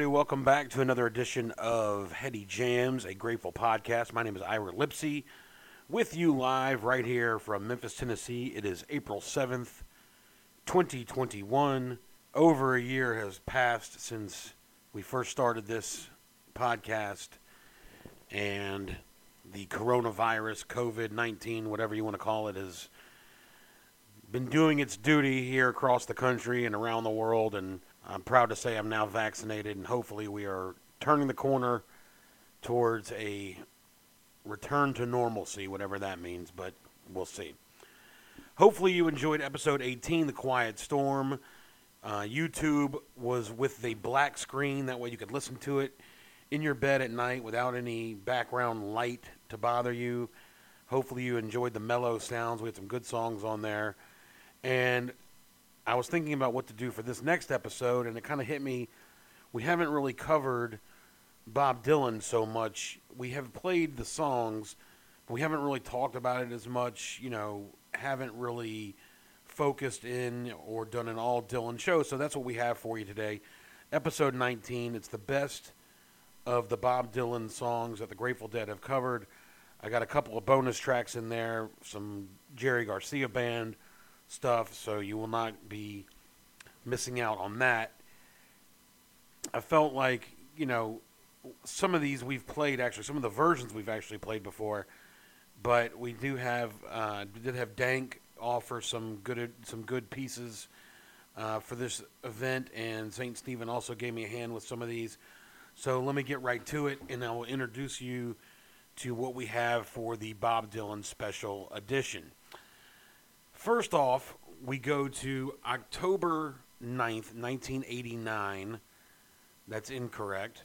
everybody. Welcome back to another edition of Heady Jams, a grateful podcast. My name is Ira Lipsy, with you live right here from Memphis, Tennessee. It is April 7th, 2021. Over a year has passed since we first started this podcast, and the coronavirus, COVID 19, whatever you want to call it, has been doing its duty here across the country and around the world. And I'm proud to say I'm now vaccinated, and hopefully, we are turning the corner towards a return to normalcy, whatever that means, but we'll see. Hopefully, you enjoyed episode 18, The Quiet Storm. Uh, YouTube was with the black screen, that way you could listen to it in your bed at night without any background light to bother you. Hopefully, you enjoyed the mellow sounds. We had some good songs on there. And I was thinking about what to do for this next episode, and it kind of hit me. We haven't really covered Bob Dylan so much. We have played the songs, but we haven't really talked about it as much. You know, haven't really focused in or done an all Dylan show. So that's what we have for you today. Episode 19. It's the best of the Bob Dylan songs that the Grateful Dead have covered. I got a couple of bonus tracks in there, some Jerry Garcia band stuff, so you will not be missing out on that. I felt like, you know, some of these we've played actually, some of the versions we've actually played before, but we do have uh, we did have Dank offer some good some good pieces uh, for this event, and Saint Stephen also gave me a hand with some of these. So let me get right to it, and I will introduce you to what we have for the Bob Dylan special edition. First off, we go to October 9th, 1989. That's incorrect.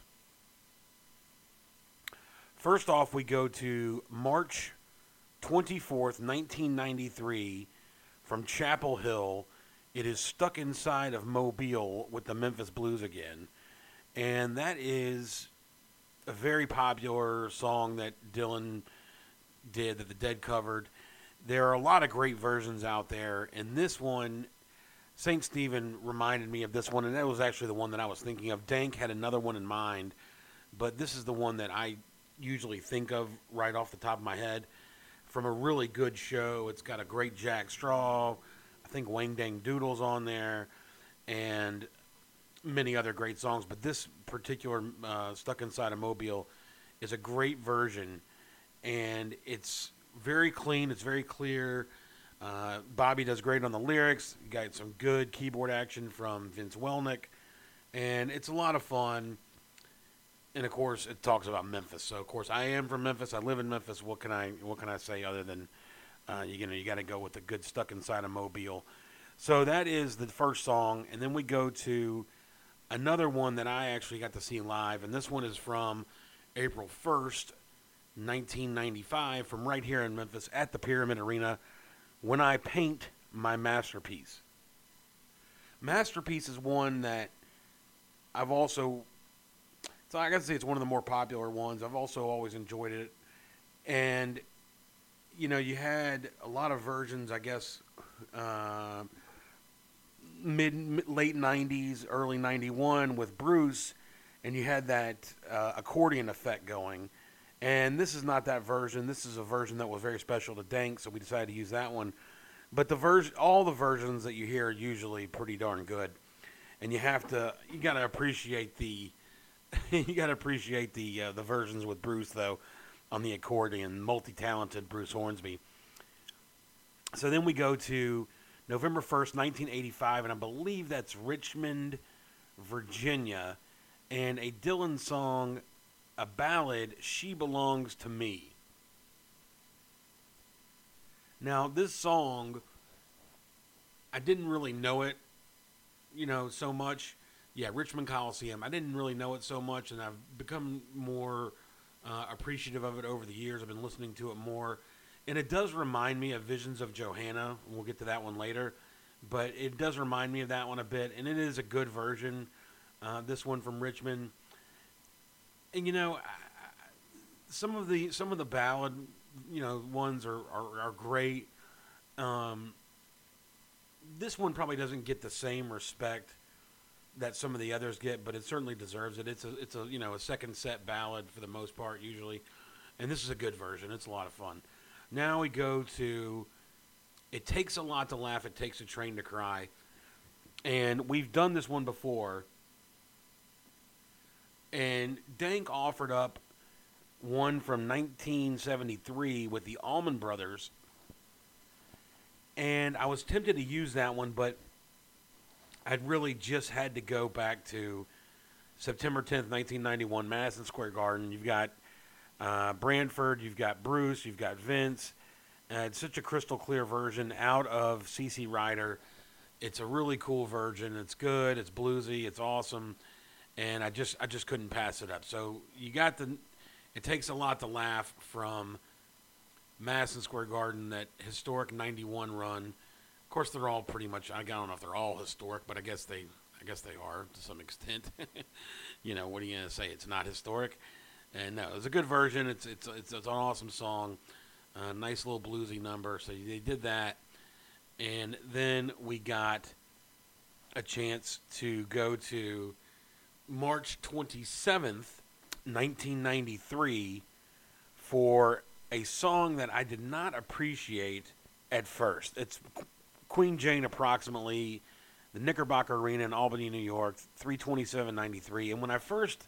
First off, we go to March 24th, 1993, from Chapel Hill. It is stuck inside of Mobile with the Memphis Blues again. And that is a very popular song that Dylan did, that the Dead covered. There are a lot of great versions out there, and this one, St. Stephen reminded me of this one, and that was actually the one that I was thinking of. Dank had another one in mind, but this is the one that I usually think of right off the top of my head from a really good show. It's got a great Jack Straw. I think Wang Dang Doodle's on there, and many other great songs. But this particular uh, Stuck Inside a Mobile is a great version, and it's very clean. It's very clear. Uh, Bobby does great on the lyrics. You got some good keyboard action from Vince Welnick, and it's a lot of fun. And of course, it talks about Memphis. So of course, I am from Memphis. I live in Memphis. What can I what can I say other than uh, you know you got to go with the good stuck inside a mobile. So that is the first song, and then we go to another one that I actually got to see live, and this one is from April first, 1995, from right here in Memphis at the Pyramid Arena. When I paint my masterpiece. Masterpiece is one that I've also so I gotta say it's one of the more popular ones. I've also always enjoyed it, and you know you had a lot of versions. I guess uh, mid, mid late '90s, early '91 with Bruce, and you had that uh, accordion effect going. And this is not that version. This is a version that was very special to Dank, so we decided to use that one. But the version, all the versions that you hear are usually pretty darn good, and you have to, you got to appreciate the you got to appreciate the uh, the versions with Bruce though on the accordion, multi-talented Bruce Hornsby. So then we go to November 1st, 1985 and I believe that's Richmond, Virginia and a Dylan song, a ballad, She Belongs to Me. Now, this song I didn't really know it, you know, so much yeah, Richmond Coliseum. I didn't really know it so much, and I've become more uh, appreciative of it over the years. I've been listening to it more, and it does remind me of Visions of Johanna. We'll get to that one later, but it does remind me of that one a bit, and it is a good version. Uh, this one from Richmond, and you know, some of the some of the ballad, you know, ones are are, are great. Um, this one probably doesn't get the same respect that some of the others get, but it certainly deserves it. It's a it's a you know a second set ballad for the most part usually, and this is a good version. It's a lot of fun. Now we go to it takes a lot to laugh. It takes a train to cry, and we've done this one before. And Dank offered up one from 1973 with the Allman Brothers, and I was tempted to use that one, but I'd really just had to go back to September 10th, 1991, Madison Square Garden. You've got uh, Branford, you've got Bruce, you've got Vince. Uh, it's such a crystal clear version out of CC Rider. It's a really cool version. It's good. It's bluesy. It's awesome, and I just I just couldn't pass it up. So you got the. It takes a lot to laugh from Madison Square Garden, that historic '91 run. Of course, they're all pretty much. I don't know if they're all historic, but I guess they. I guess they are to some extent. you know, what are you gonna say? It's not historic, and no, it's a good version. It's it's it's, it's an awesome song, a nice little bluesy number. So they did that, and then we got a chance to go to March twenty seventh, nineteen ninety three, for a song that I did not appreciate at first. It's Queen Jane approximately the Knickerbocker Arena in Albany, New York, 327.93. And when I first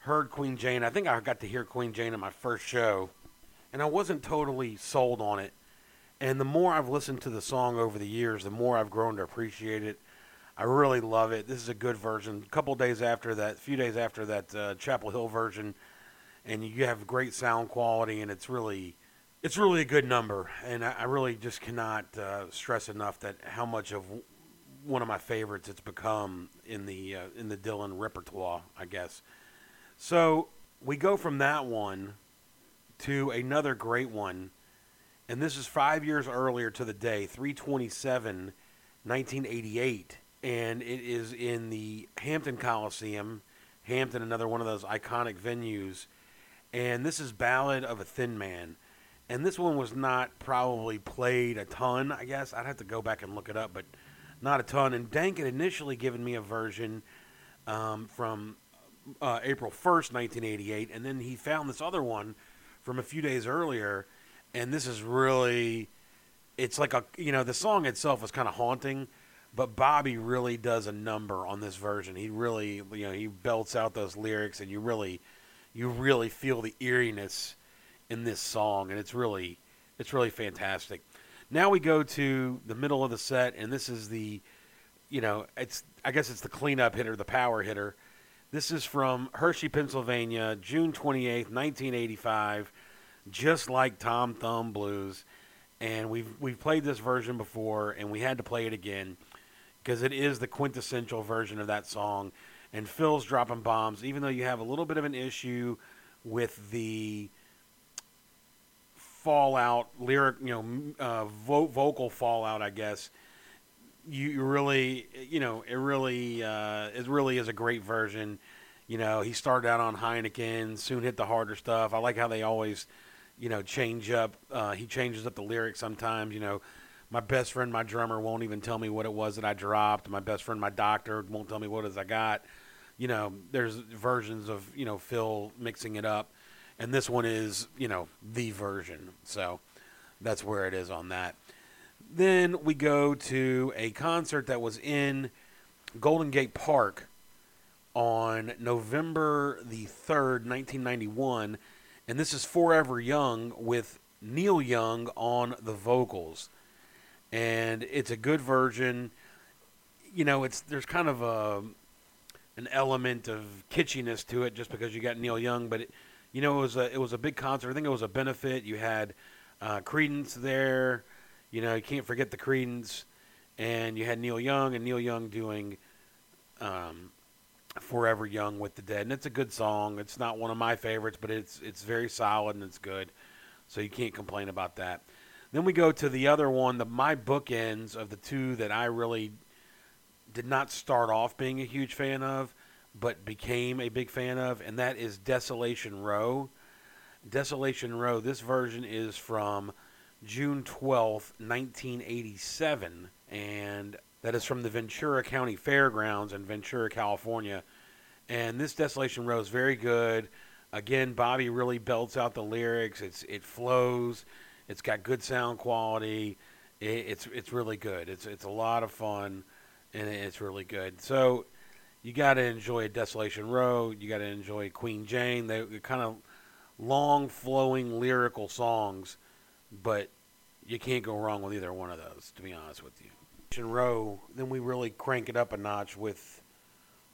heard Queen Jane, I think I got to hear Queen Jane in my first show, and I wasn't totally sold on it. And the more I've listened to the song over the years, the more I've grown to appreciate it. I really love it. This is a good version. A couple days after that, a few days after that uh, Chapel Hill version, and you have great sound quality, and it's really, it's really a good number. And I, I really just cannot uh, stress enough that how much of one of my favorites it's become in the uh, in the Dylan repertoire, I guess. So we go from that one to another great one, and this is five years earlier to the day, 327, 1988, and it is in the Hampton Coliseum. Hampton, another one of those iconic venues, and this is Ballad of a Thin Man. And this one was not probably played a ton, I guess. I'd have to go back and look it up, but not a ton. And Dank had initially given me a version um, from uh, April 1st, 1988, and then he found this other one from a few days earlier, and this is really, it's like a, you know, the song itself is kind of haunting, but Bobby really does a number on this version. He really, you know, he belts out those lyrics, and you really, you really feel the eeriness in this song, and it's really, it's really fantastic. Now we go to the middle of the set, and this is the, you know, it's I guess it's the cleanup hitter, the power hitter. This is from Hershey, Pennsylvania, June 28th, 1985, just like Tom Thumb Blues. And we've we've played this version before, and we had to play it again because it is the quintessential version of that song. And Phil's dropping bombs, even though you have a little bit of an issue with the fallout, lyric, you know, uh, vo- vocal fallout, I guess. You you really, you know, it really, uh, it really is a great version. You know, he started out on Heineken, soon hit the harder stuff. I like how they always, you know, change up. Uh, he changes up the lyrics sometimes. You know, my best friend, my drummer, won't even tell me what it was that I dropped. My best friend, my doctor, won't tell me what it is I got. You know, there's versions of you know Phil mixing it up. And this one is you know the version. So that's where it is on that. Then we go to a concert that was in golden gate park on november the 3rd 1991 and this is forever young with neil young on the vocals and it's a good version you know it's there's kind of a an element of kitschiness to it just because you got neil young but it, you know, it was a it was a big concert. I think it was a benefit. You had uh, Creedence there. You know, you can't forget the Creedence, and you had Neil Young and Neil Young doing um, "Forever Young" with the Dead, and it's a good song. It's not one of my favorites, but it's it's very solid and it's good. So you can't complain about that. Then we go to the other one, the my bookends of the two that I really did not start off being a huge fan of, but became a big fan of, and that is Desolation Row. Desolation Row, this version is from June 12th, 1987, and that is from the Ventura County Fairgrounds in Ventura, California. And this Desolation Row is very good. Again, Bobby really belts out the lyrics. It's it flows. It's got good sound quality. It, it's it's really good. It's it's a lot of fun, and it's really good. So you got to enjoy Desolation Row. You got to enjoy Queen Jane. They, they're kind of long, flowing, lyrical songs, but you can't go wrong with either one of those. To be honest with you, Desolation Row. Then we really crank it up a notch with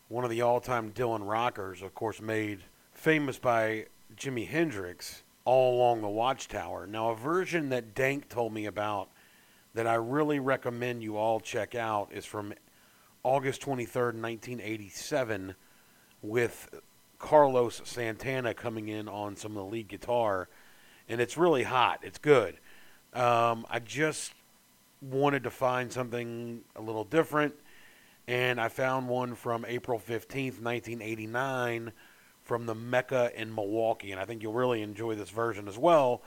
one of the all-time Dylan rockers, of course, made famous by Jimi Hendrix all along the Watchtower. Now, a version that Dank told me about that I really recommend you all check out is from August 23rd, 1987, with Carlos Santana coming in on some of the lead guitar. And it's really hot. It's good. Um, I just wanted to find something a little different, and I found one from April 15th, 1989 from the Mecca in Milwaukee, and I think you'll really enjoy this version as well.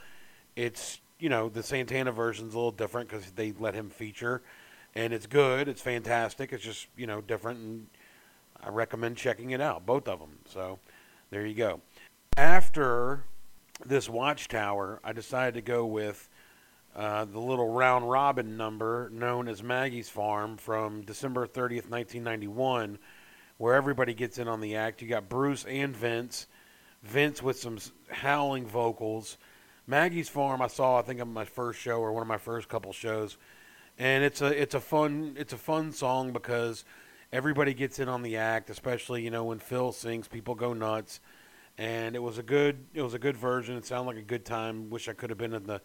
It's you know the Santana version's a little different because they let him feature, and it's good. It's fantastic. It's just you know different, and I recommend checking it out, both of them. So there you go. After this Watchtower, I decided to go with uh, the little round robin number known as Maggie's Farm from December 30th, 1991 where everybody gets in on the act. You got Bruce and Vince. Vince with some howling vocals. Maggie's Farm I saw I think on my first show or one of my first couple shows. And it's a it's a fun it's a fun song because everybody gets in on the act, especially, you know, when Phil sings, people go nuts. And it was a good it was a good version. It sounded like a good time. Wish I could have been in the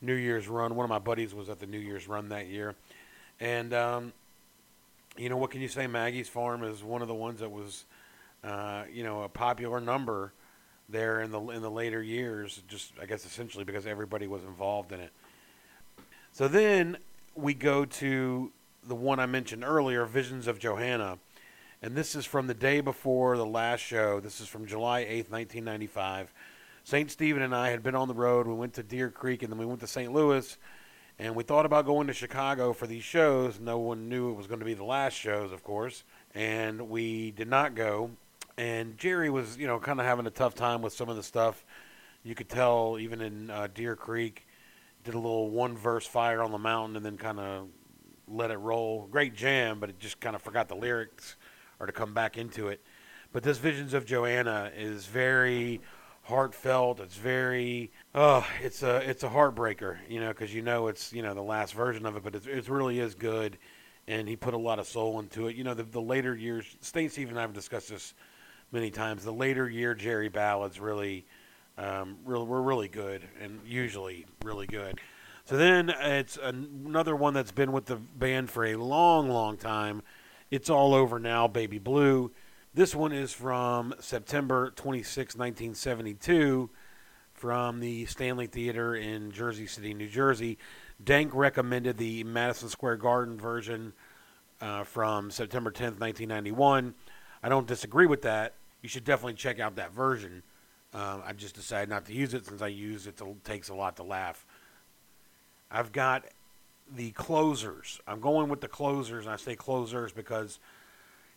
New Year's run. One of my buddies was at the New Year's run that year. And um, you know, what can you say? Maggie's Farm is one of the ones that was, uh, you know, a popular number there in the in the later years. Just I guess essentially because everybody was involved in it. So then we go to the one I mentioned earlier, Visions of Johanna, and this is from the day before the last show. This is from July eighth, nineteen ninety five. St. Stephen and I had been on the road. We went to Deer Creek and then we went to St. Louis and we thought about going to Chicago for these shows. No one knew it was going to be the last shows, of course. And we did not go. And Jerry was, you know, kind of having a tough time with some of the stuff. You could tell even in uh, Deer Creek, did a little one verse fire on the mountain and then kind of let it roll. Great jam, but it just kind of forgot the lyrics or to come back into it. But this Visions of Johanna is very heartfelt. It's very oh, it's a it's a heartbreaker, you know, because you know it's you know the last version of it, but it, it really is good, and he put a lot of soul into it. You know, the, the later years, State Steve and I have discussed this many times. The later year Jerry ballads really, um, really were really good, and usually really good. So then it's another one that's been with the band for a long, long time. It's all over now, Baby Blue. This one is from September 26, 1972, from the Stanley Theater in Jersey City, New Jersey. Dank recommended the Madison Square Garden version uh, from September 10th, 1991. I don't disagree with that. You should definitely check out that version. Uh, I just decided not to use it since I use it. It takes a lot to laugh. I've got the closers. I'm going with the closers, and I say closers because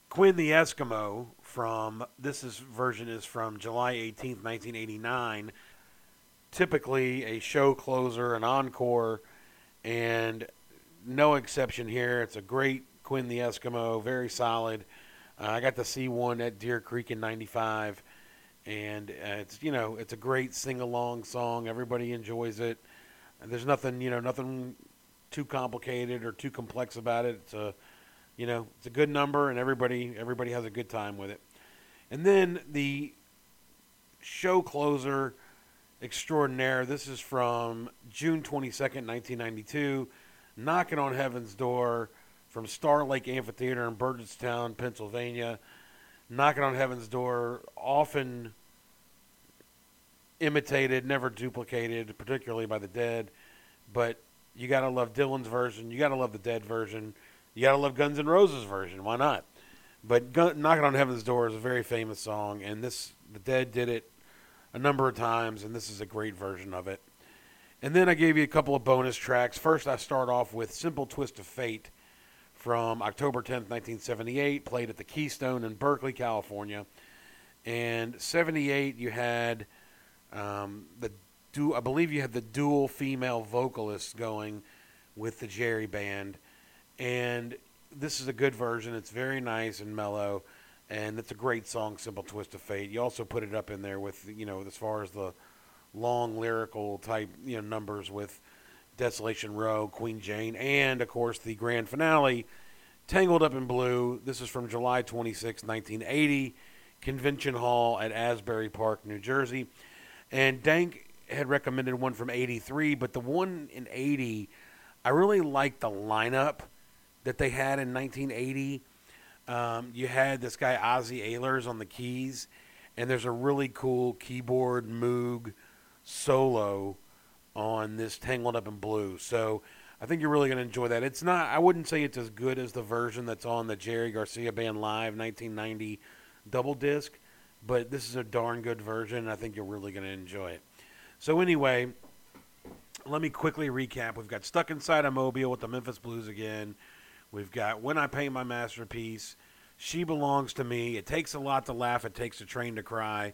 Quinn the Eskimo from this is version is from July 18th, 1989. Typically a show closer, an encore, and no exception here. It's a great Quinn the Eskimo, very solid. Uh, I got to see one at Deer Creek in '95, and uh, it's you know it's a great sing along song. Everybody enjoys it. There's nothing you know nothing too complicated or too complex about it. It's a you know, it's a good number, and everybody everybody has a good time with it. And then the show closer extraordinaire. This is from June 22nd, 1992. Knocking on Heaven's Door from Star Lake Amphitheater in Burgettstown, Pennsylvania. Knocking on Heaven's Door, often imitated, never duplicated, particularly by the Dead. But you gotta love Dylan's version. You gotta love the Dead version. You gotta love Guns N' Roses version. Why not? But "Knocking on Heaven's Door" is a very famous song, and this the Dead did it a number of times, and this is a great version of it. And then I gave you a couple of bonus tracks. First, I start off with "Simple Twist of Fate" from October 10th, 1978, played at the Keystone in Berkeley, California. And 78, you had um, the du- I believe you had the dual female vocalists going with the Jerry Band, and this is a good version. It's very nice and mellow, and it's a great song, "Simple Twist of Fate." You also put it up in there with you know as far as the long lyrical type you know numbers with Desolation Row, Queen Jane, and of course the grand finale, Tangled Up in Blue. This is from July 26, 1980, Convention Hall at Asbury Park, New Jersey. And Dank had recommended one from 83, but the one in 80, I really liked the lineup that they had in 1980. Um, you had this guy Ozzie Ahlers on the keys, and there's a really cool keyboard Moog solo on this Tangled Up in Blue. So I think you're really going to enjoy that. It's not, I wouldn't say it's as good as the version that's on the Jerry Garcia Band Live 1990 double disc, but this is a darn good version. And I think you're really going to enjoy it. So, anyway, let me quickly recap. We've got Stuck Inside a Mobile with the Memphis Blues again. We've got When I Paint My Masterpiece. She Belongs to Me. It Takes a Lot to Laugh. It Takes a Train to Cry.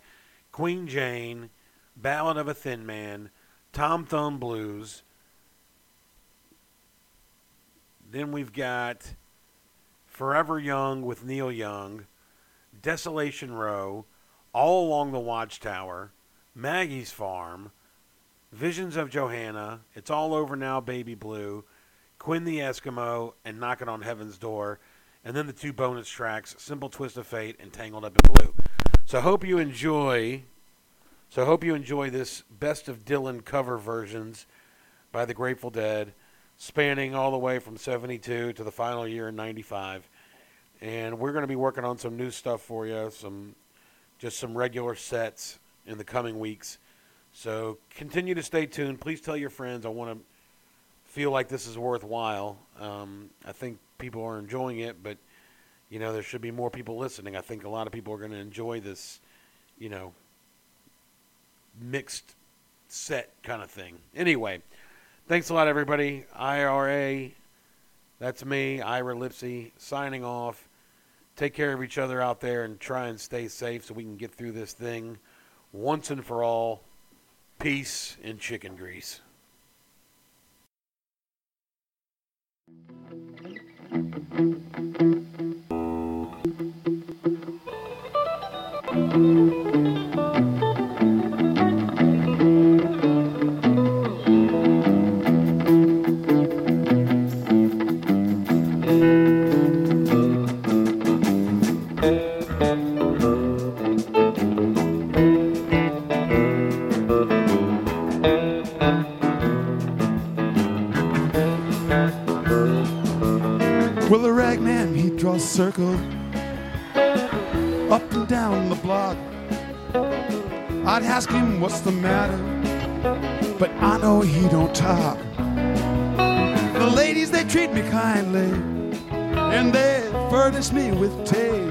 Queen Jane. Ballad of a Thin Man. Tom Thumb Blues. Then we've got Forever Young with Neil Young. Desolation Row. All Along the Watchtower. Maggie's Farm. Visions of Johanna. It's All Over Now, Baby Blue. Quinn the Eskimo, and Knocking on Heaven's Door, and then the two bonus tracks, Simple Twist of Fate and Tangled Up in Blue. So I hope you enjoy. So hope you enjoy this best of Dylan cover versions by the Grateful Dead, spanning all the way from '72 to the final year in '95. And we're going to be working on some new stuff for you, some just some regular sets in the coming weeks. So continue to stay tuned. Please tell your friends. I want to feel like this is worthwhile. Um, I think people are enjoying it, but you know there should be more people listening. I think a lot of people are going to enjoy this, you know, mixed set kind of thing. Anyway, thanks a lot, everybody. IRA, that's me, Ira Lipsy, signing off. Take care of each other out there and try and stay safe so we can get through this thing once and for all. Peace and chicken grease. Well, the circle up and down the block. I'd ask him what's the matter, but I know he don't talk. The ladies, they treat me kindly, and they furnish me with tea.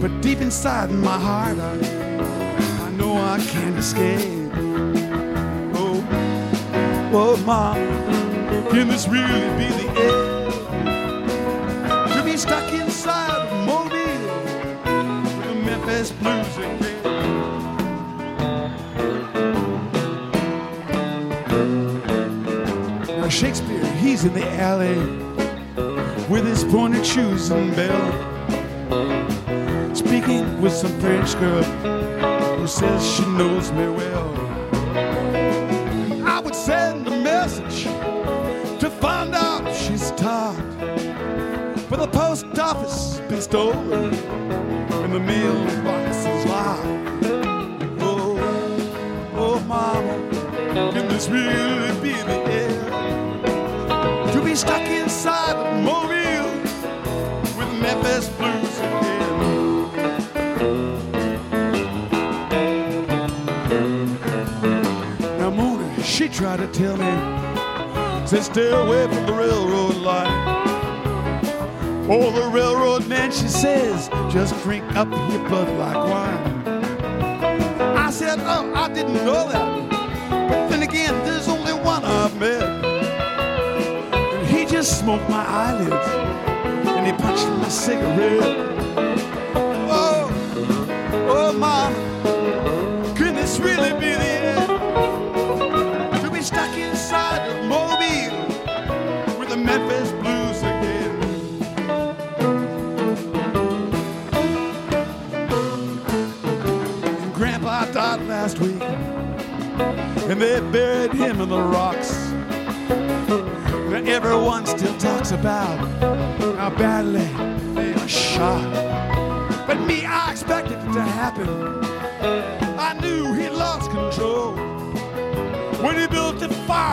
But deep inside my heart, I, I know I can't escape. Oh, oh, mom, can this really be the end? He's in the alley with his pointed shoes and belt, speaking with some French girl who says she knows me well. I would send a message to find out she's tired. But the post office has been stolen and the mailbox is locked. Oh, oh, mama, can this really be the end? stuck inside the Mobile with Memphis blues again. Now Mooney, she tried to tell me, said stay away from the railroad line. Oh, the railroad man, she says, just drink up your blood like wine. I said, oh, I didn't know that. Smoked my eyelids, and he punched my cigarette. Oh, oh, mom, could this really be the end? To be stuck inside of Mobile with the Memphis Blues again. Grandpa died last week, and they buried him in the rocks. Everyone still talks about how badly they are shot. But me, I expected it to happen. I knew he lost control when he built a fire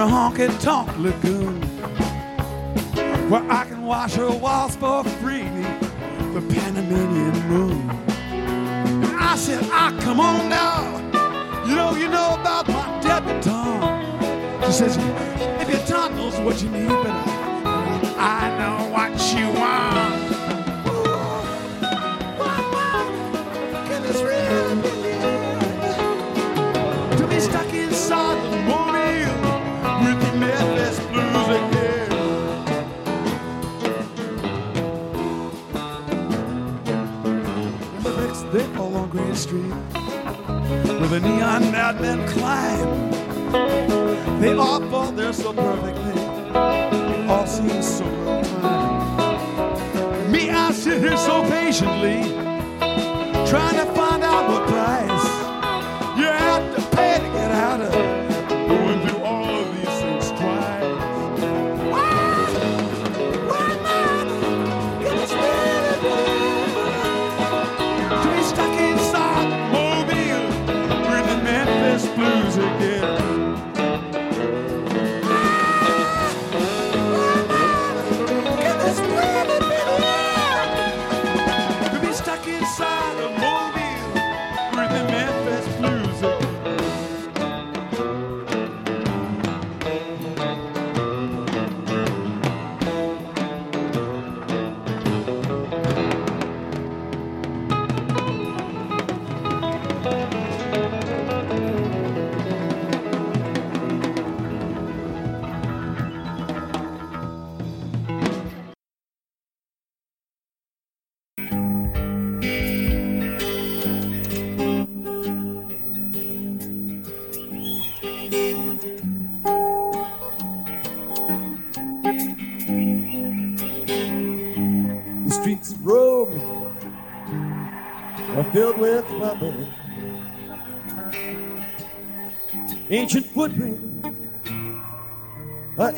a honky tonk lagoon where I can wash her walls for free, the Panamanian moon. And I said, ah, come on now. You know, you know about my debutante. She says,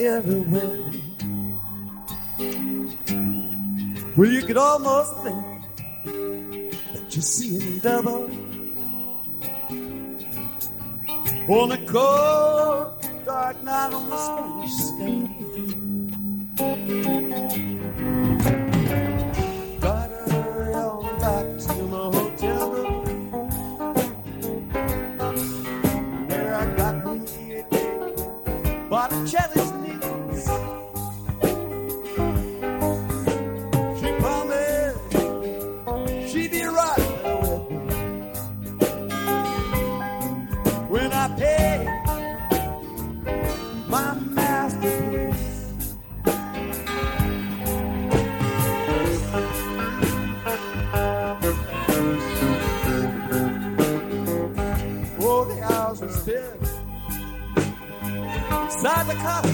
everywhere. Well, you could almost think that you're seeing double. On a cold, dark night on the Spanish sky. the cops.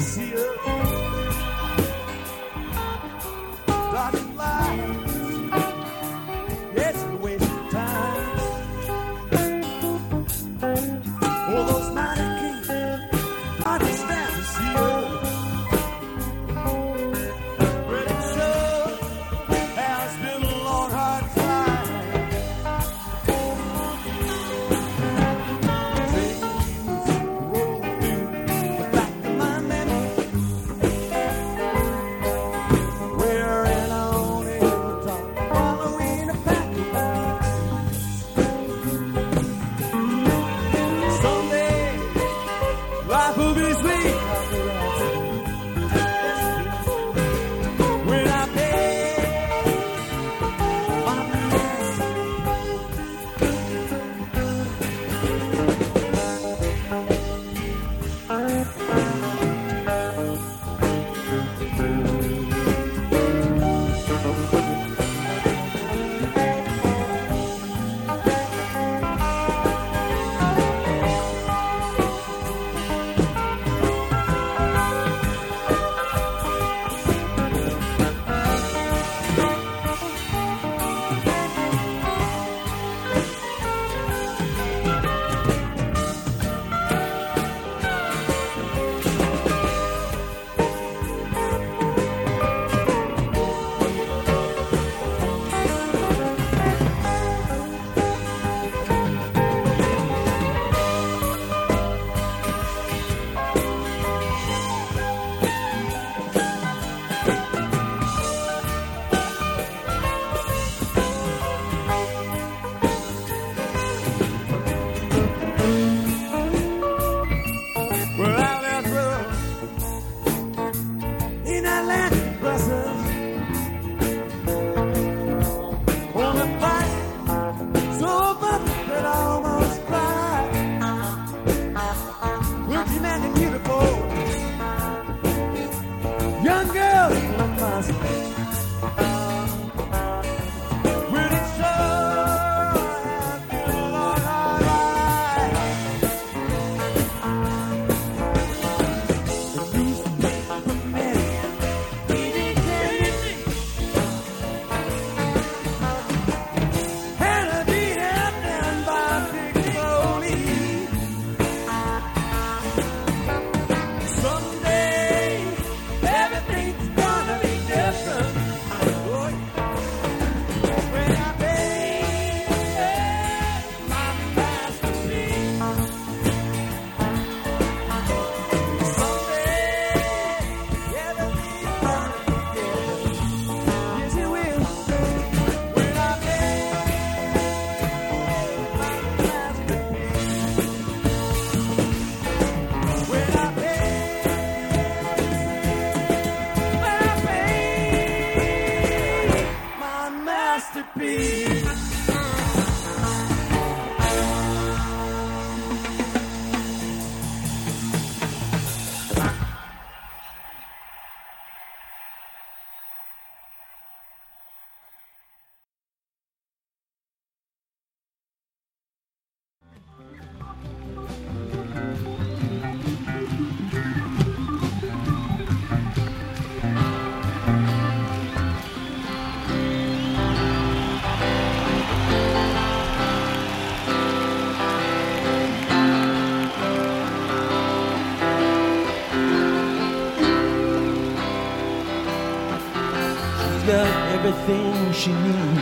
everything she needs.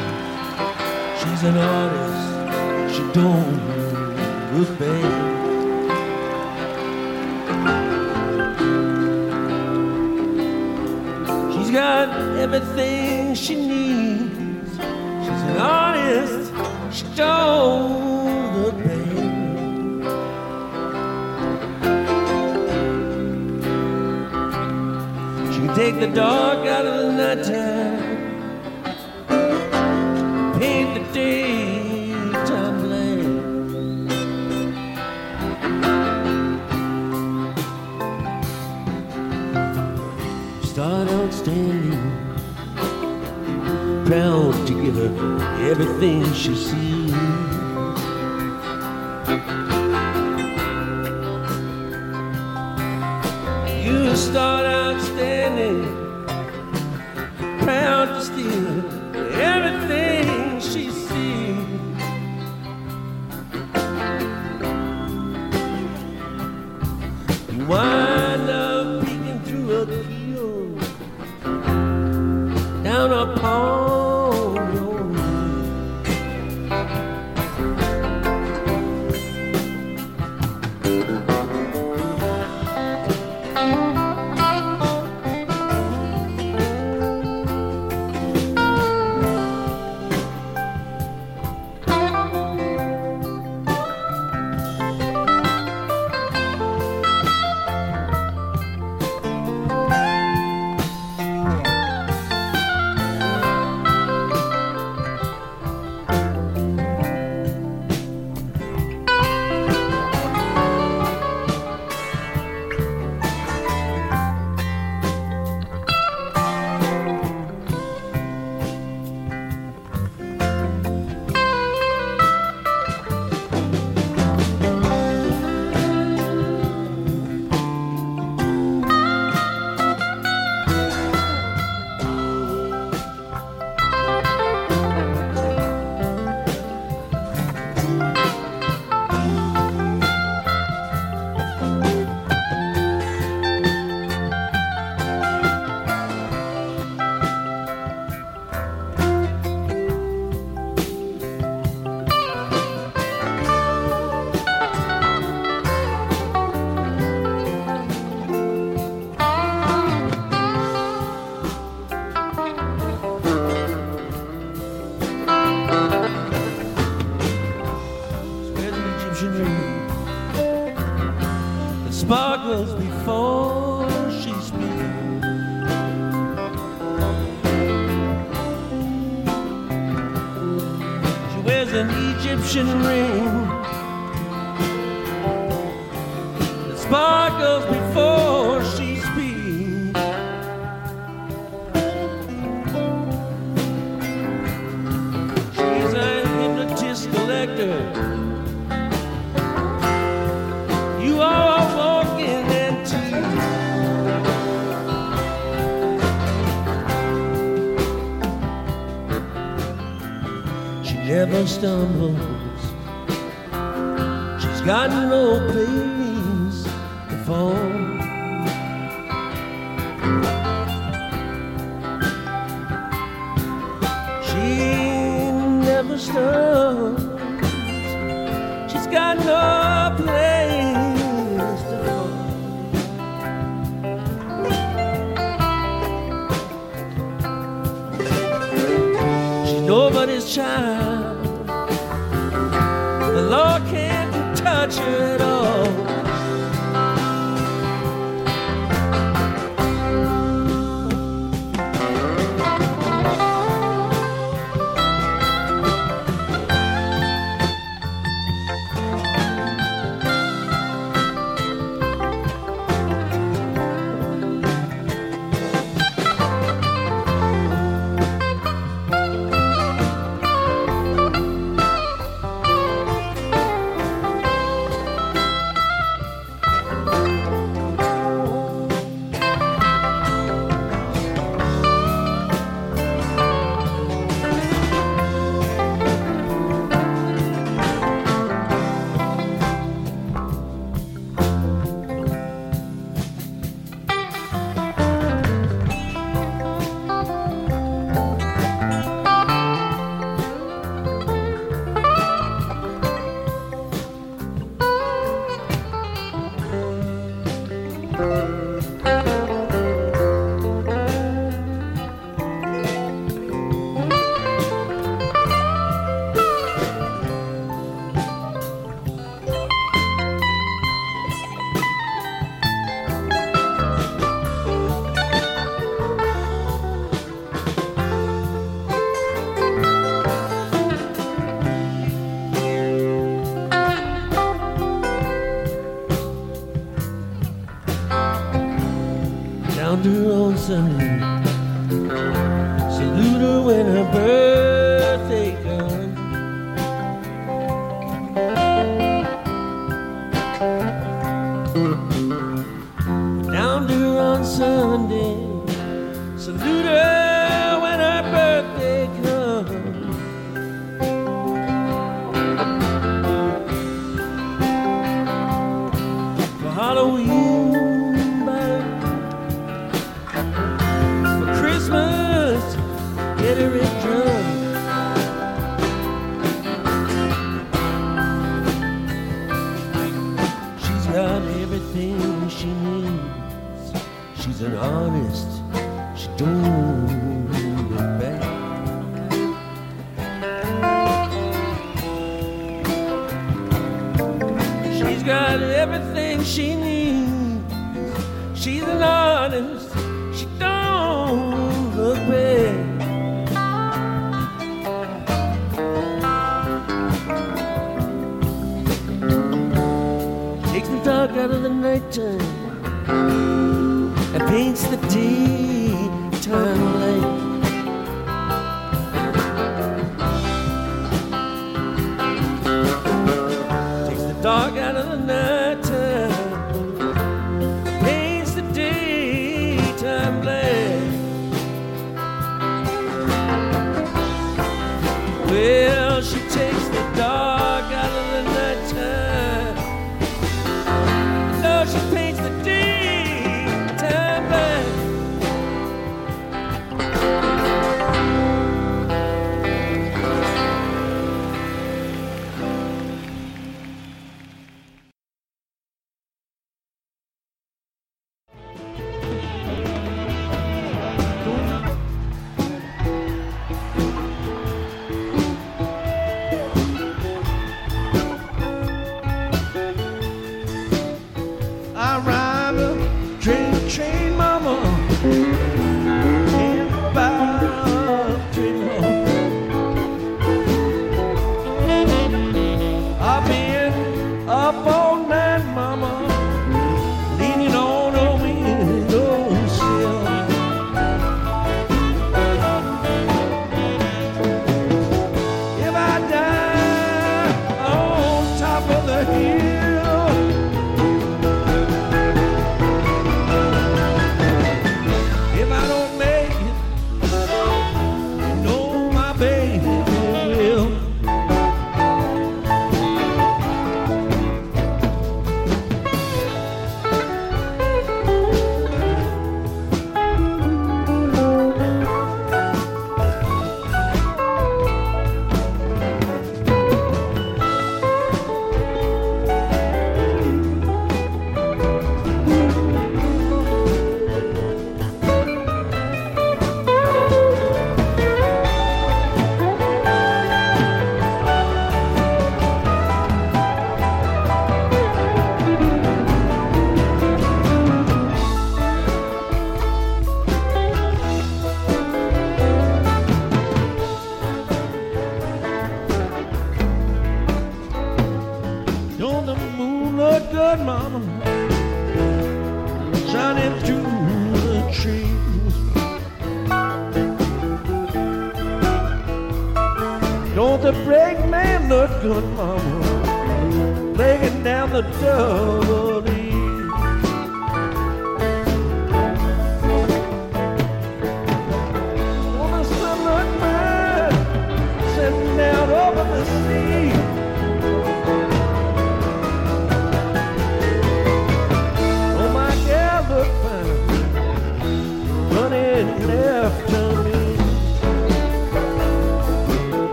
She's an artist, she don't look bad. an Egyptian ring that sparkles before. stumbles. She's got no place to fall. She never stumbles.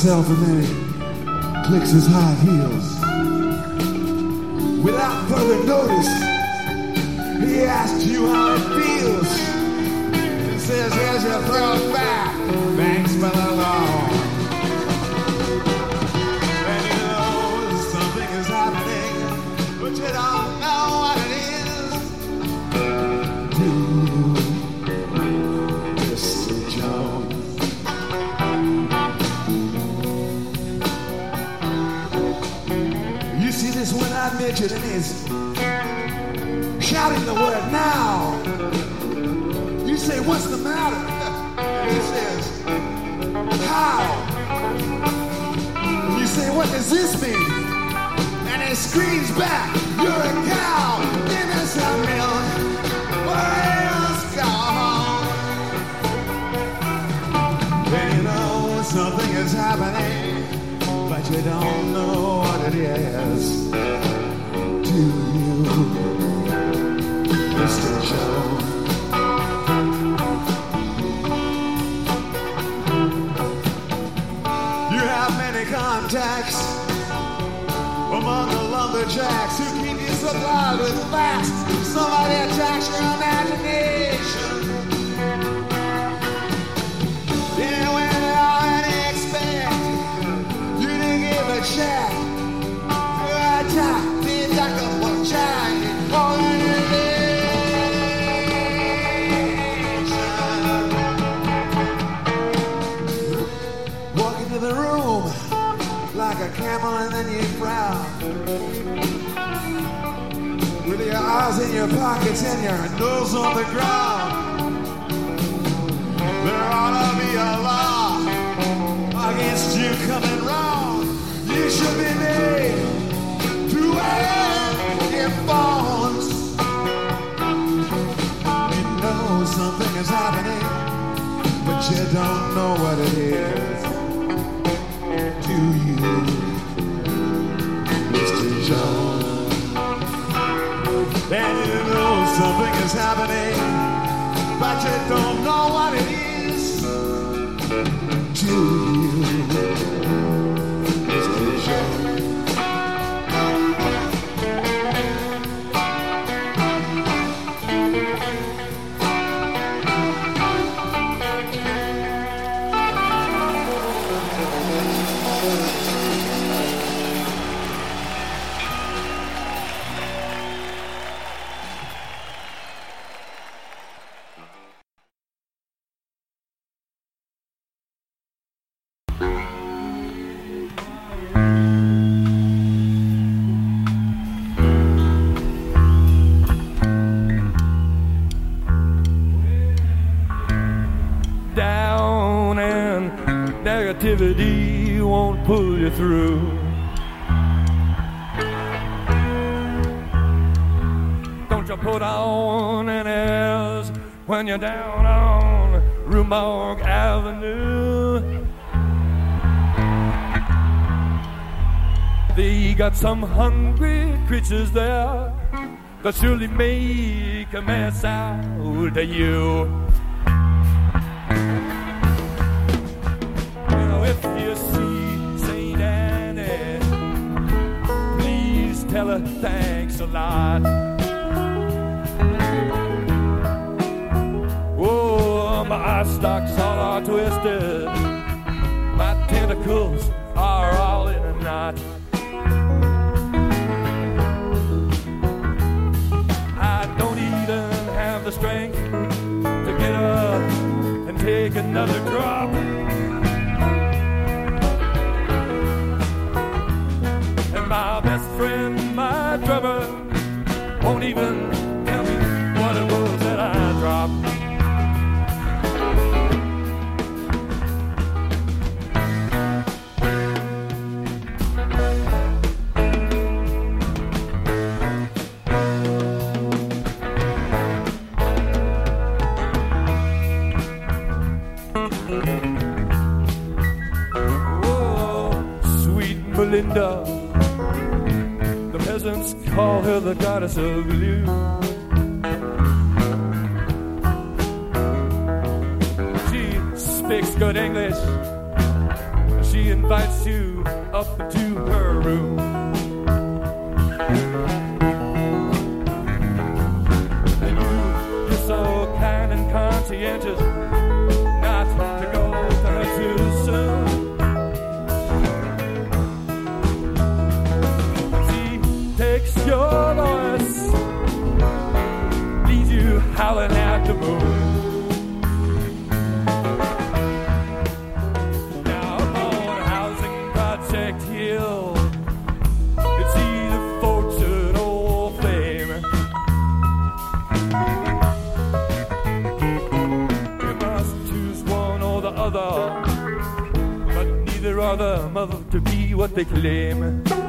himself and then he clicks his high heel. you through. Don't you put on an airs when you're down on Rumourg Avenue. They got some hungry creatures there that surely make a mess out of you. thanks a lot. Oh, my eye stalks all are twisted, my tentacles The peasants call her the goddess of blue. She speaks good English. proud mother, to be what they claim.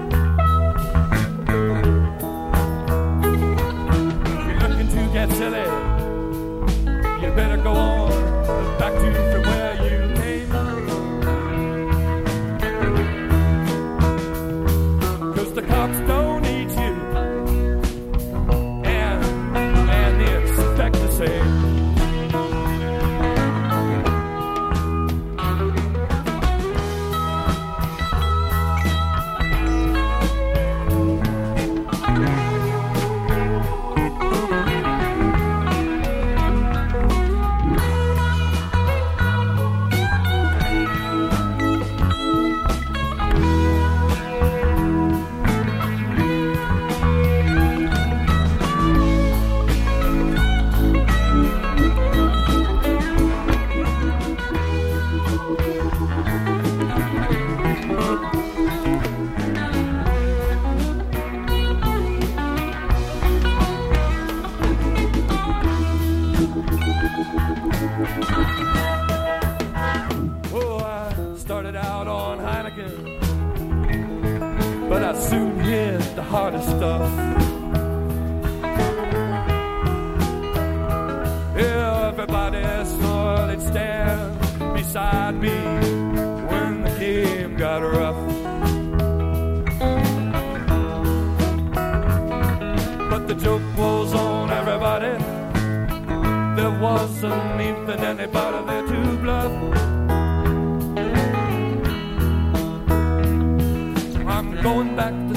back.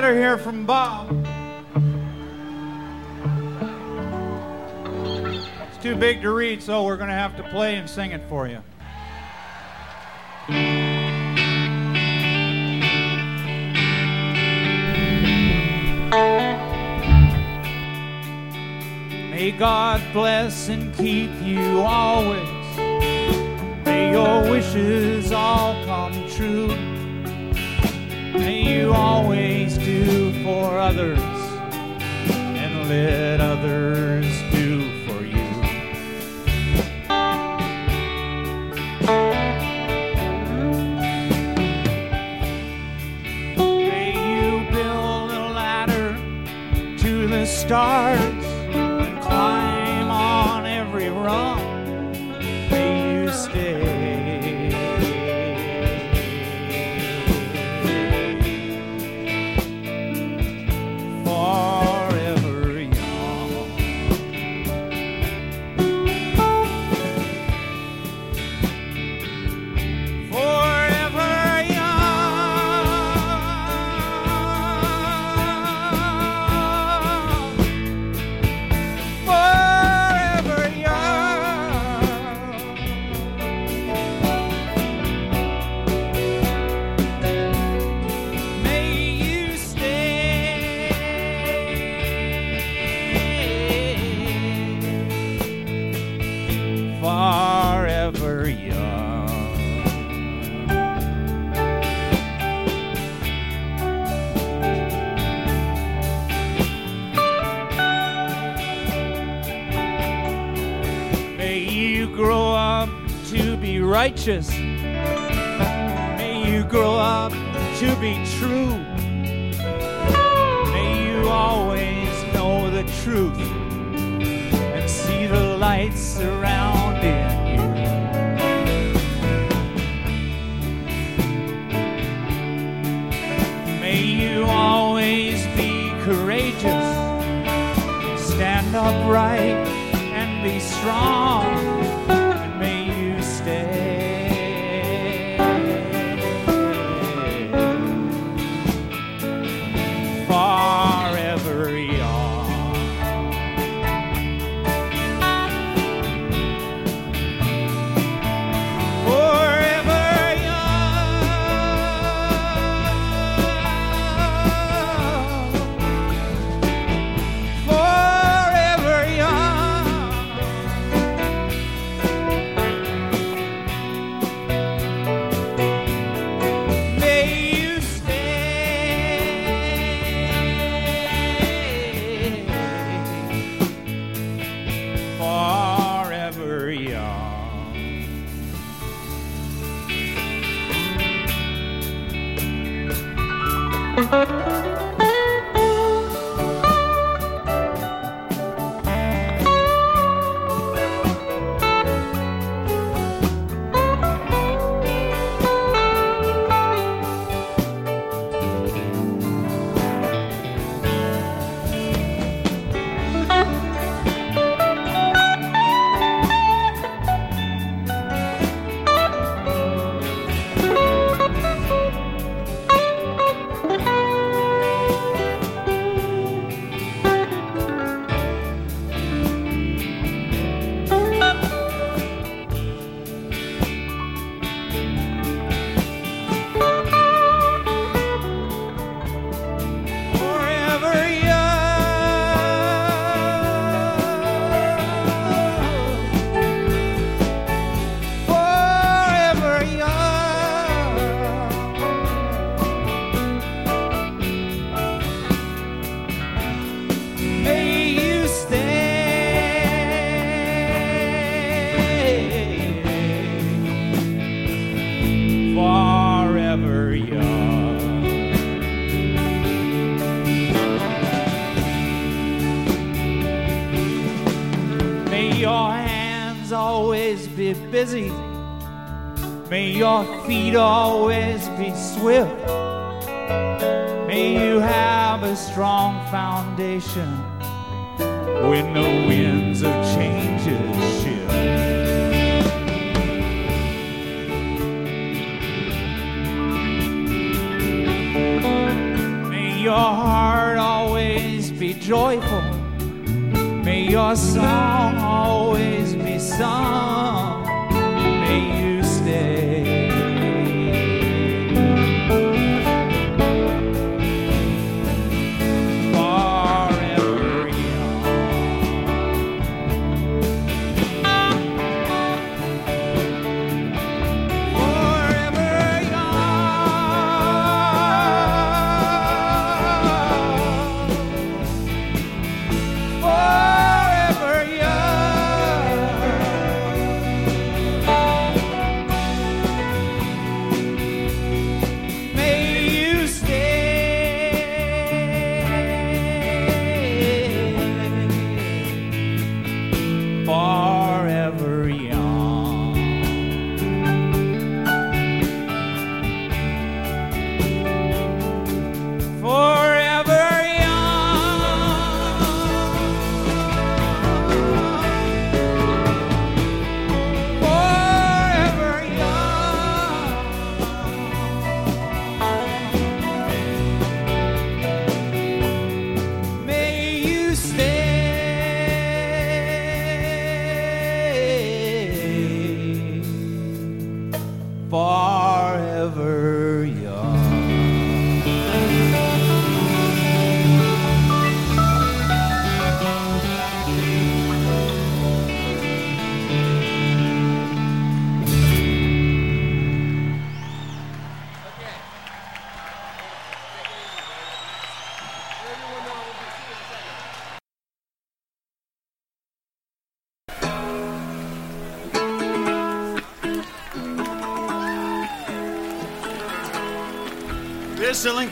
letter here from Bob. It's too big to read, so we're going to have to play and sing it for you. May God bless and keep you always. May your wishes all come true and you always do for others and let others do for you. May you build a ladder to the stars be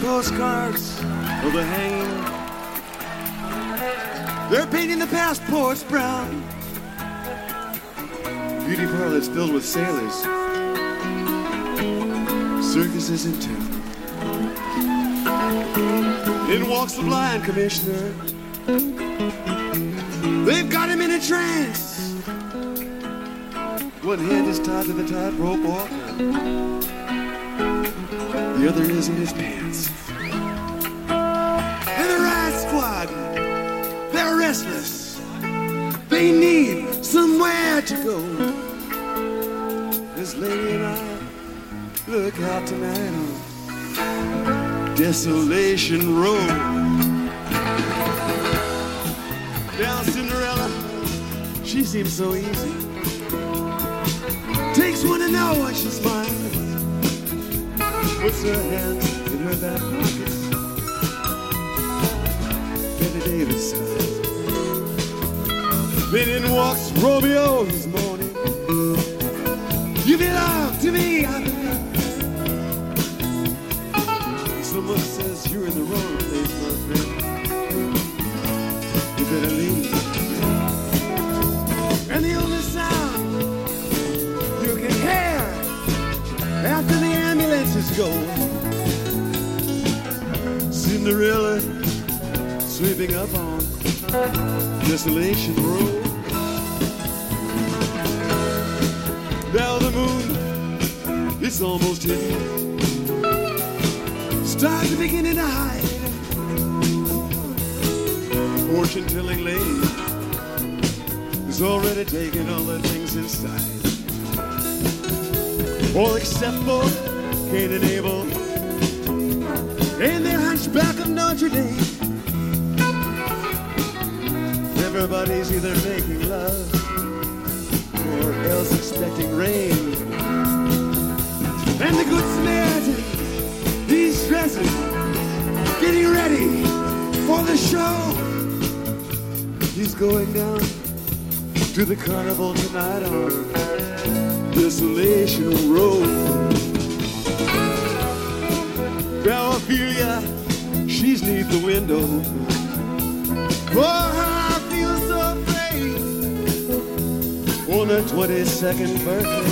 postcards of the hanging. They're painting the passports brown. Beauty parlors filled with sailors. Circuses in town. In walks the blind commissioner. They've got him in a trance. One hand is tied to the tightrope walker. The other is in his pants. Desolation Row. Now Cinderella, she seems so easy. Takes one to know when she smiles. Puts her hands in her back pocket. Bette Davis smiles. Then in walks Romeo this morning. You belong to me, in the wrong place, my friend. You better leave. And the only sound you can hear after the ambulances go. Cinderella sweeping up on Desolation Row. Now the moon, it's almost hidden. Stars are beginning to hide. Fortune telling lady is already taking all the things inside. All except for Cain and Abel and their hunchback of Notre Dame. Everybody's either making love or else expecting rain. And the good Samaritan, dressing, getting ready for the show. He's going down to the carnival tonight on Desolation Row. Now Ophelia, she's neath the window. For her, I feel so afraid. On her 22nd birthday,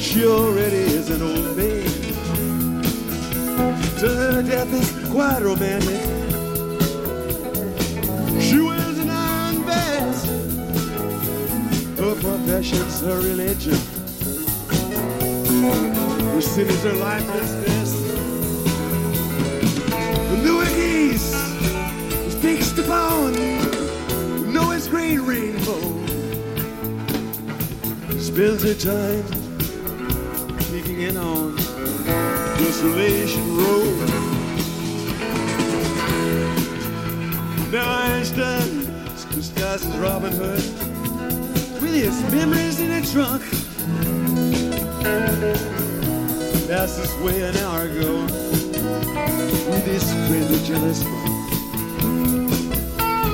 she already is an old maid. To her death is quite romantic. She wears an iron vest. Her profession's her religion. Sin is her lifelessness. The wickies is fixed upon Noah's great rainbow. Spends her time peeking in on Desolation Row. Now Einstein disguised as Robin Hood with his memories in a trunk. Passed this way an hour ago with his friendly jealous monk.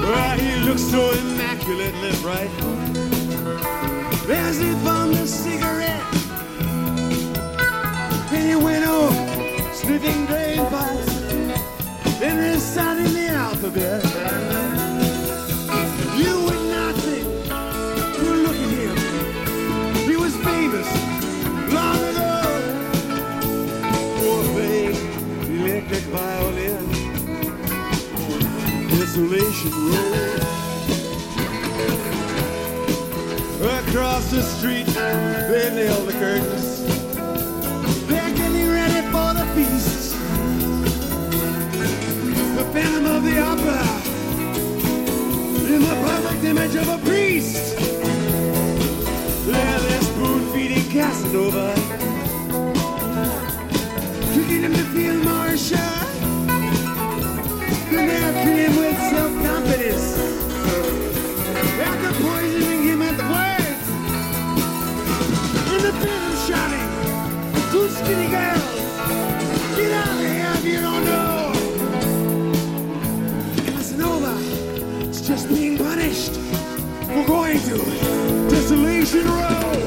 Well, he looks so immaculately bright as he bummed a cigarette. And he went off sniffing drain pipes and reciting the alphabet. You would not think to look at him. He was famous long ago. A fake electric violin. Desolation Row. Across the street, they nailed the curtains. Phantom of the Opera. In the perfect image of a priest. There they're spoon feeding Casanova. Get him to feel more shy. Then they're with self-confidence. After poisoning him at the words. And the phantom shouting. Two skinny girls. Get out of here if you don't know. Just being punished We're going to Desolation Row.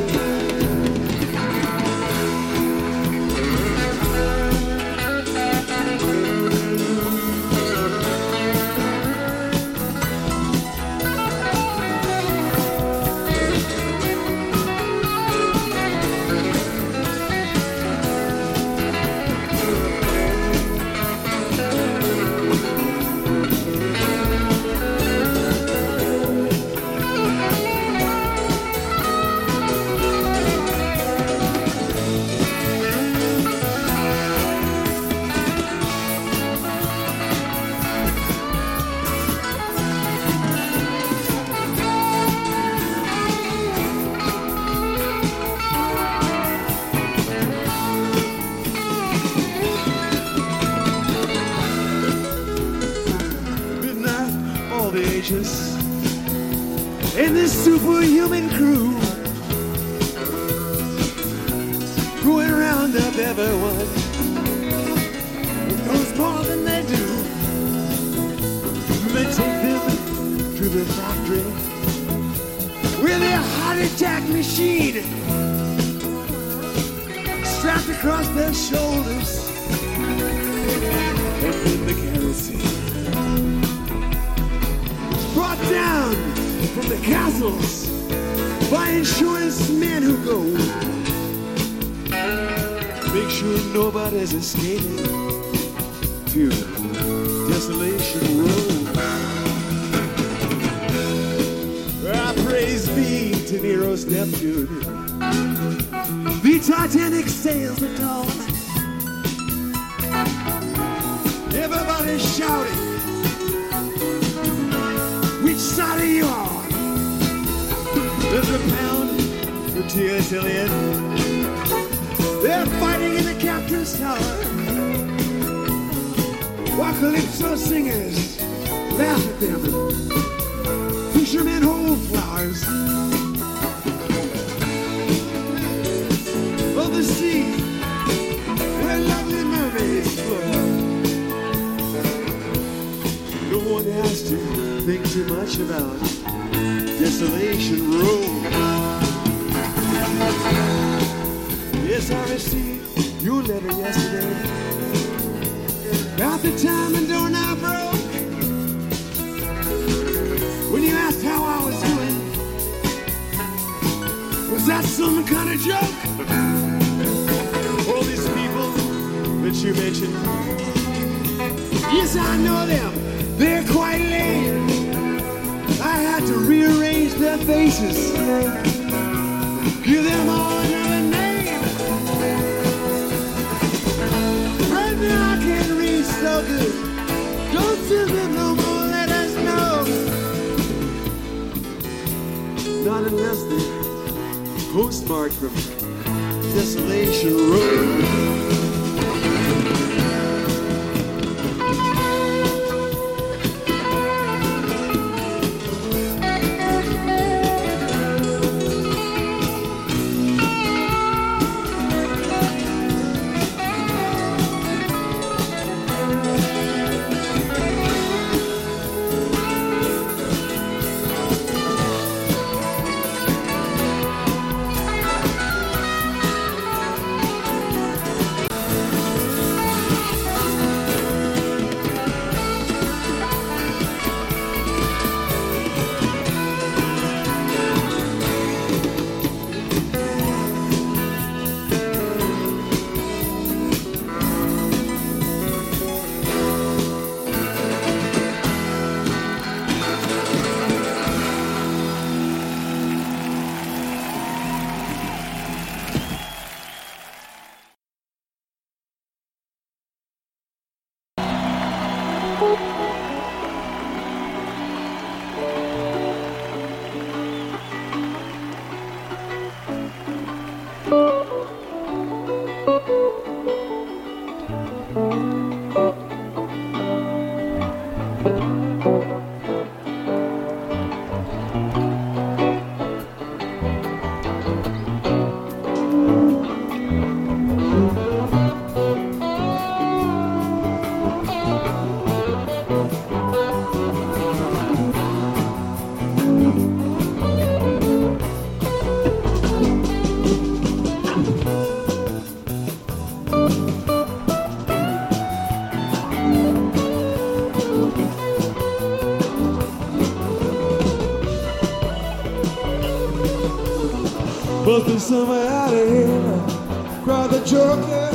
summer out of here. Cry the joker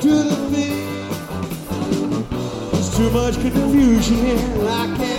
to the thief. There's too much confusion here. I can't.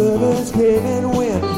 Servants came and went,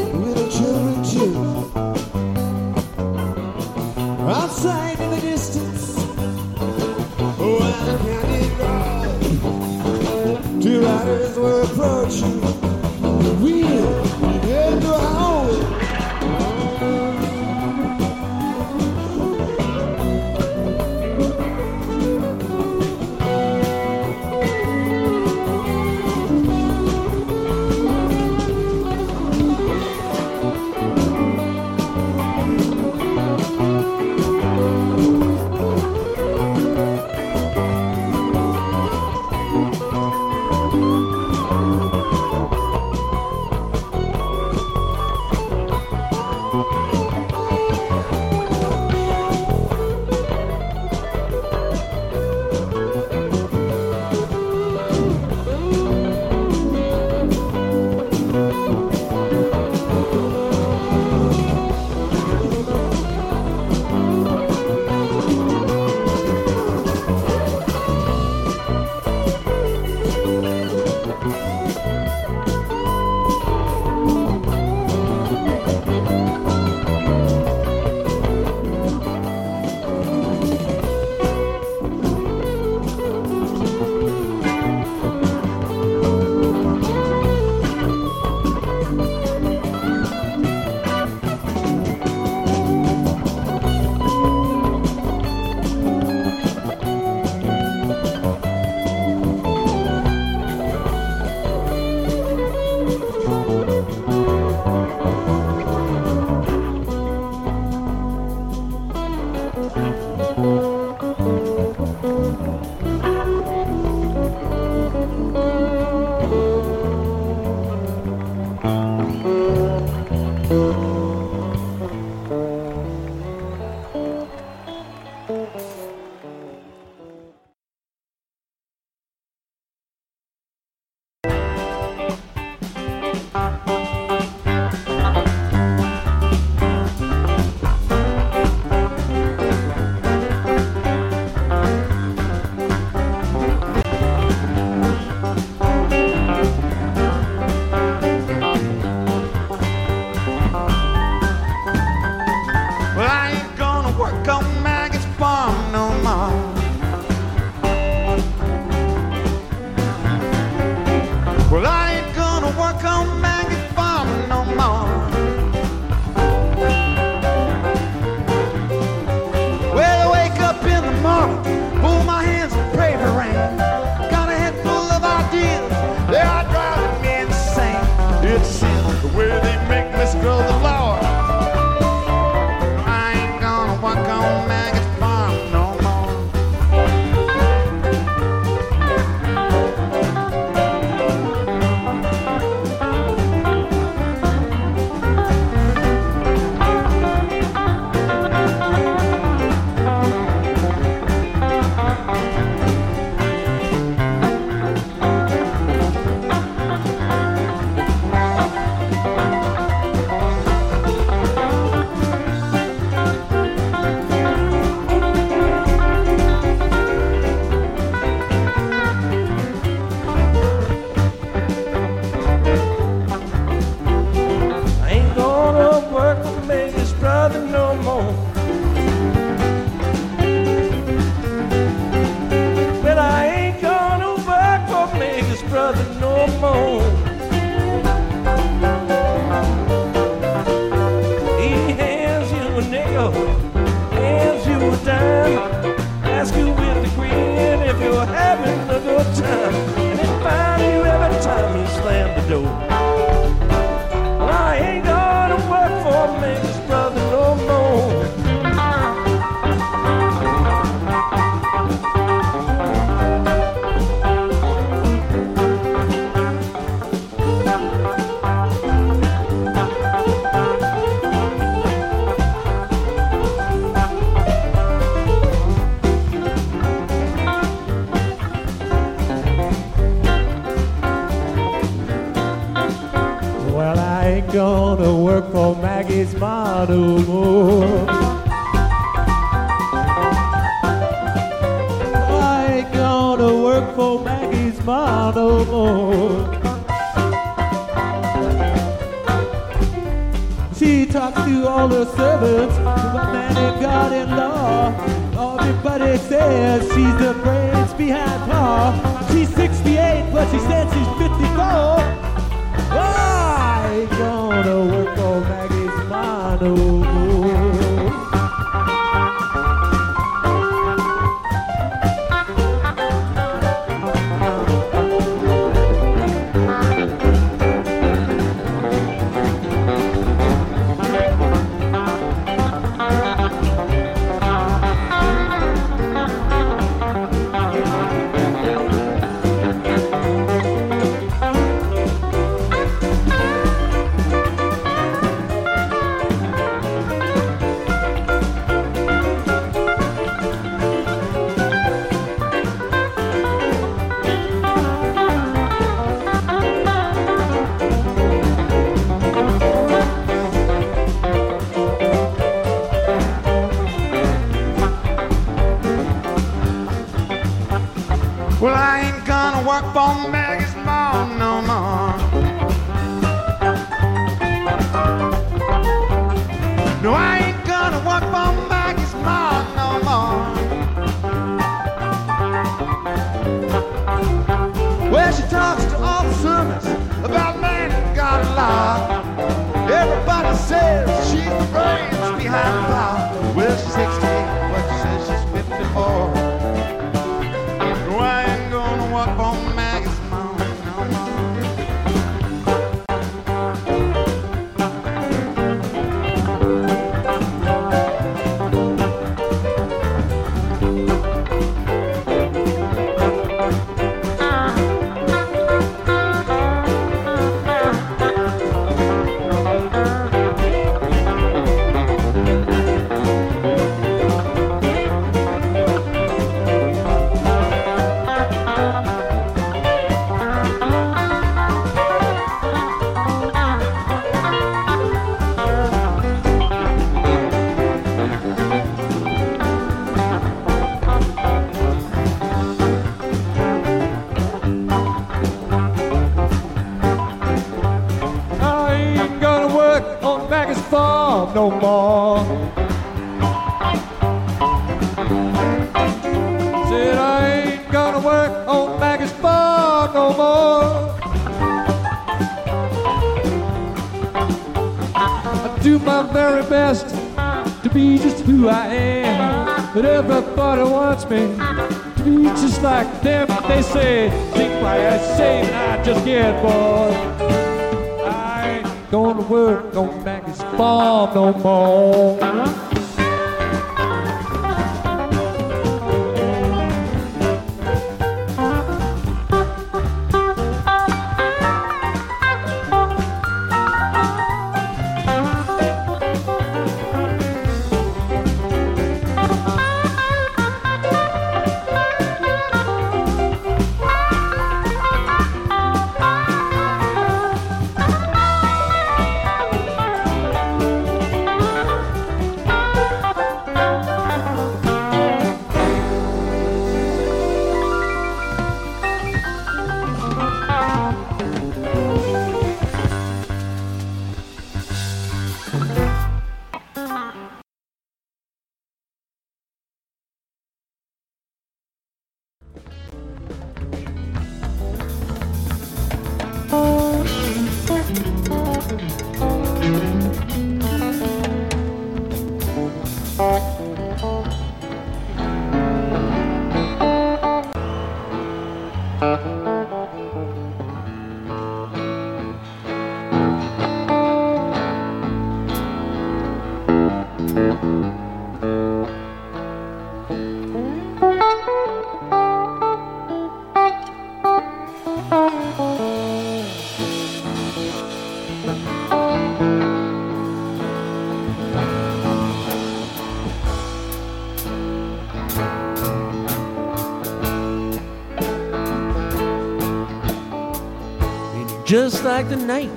just like the night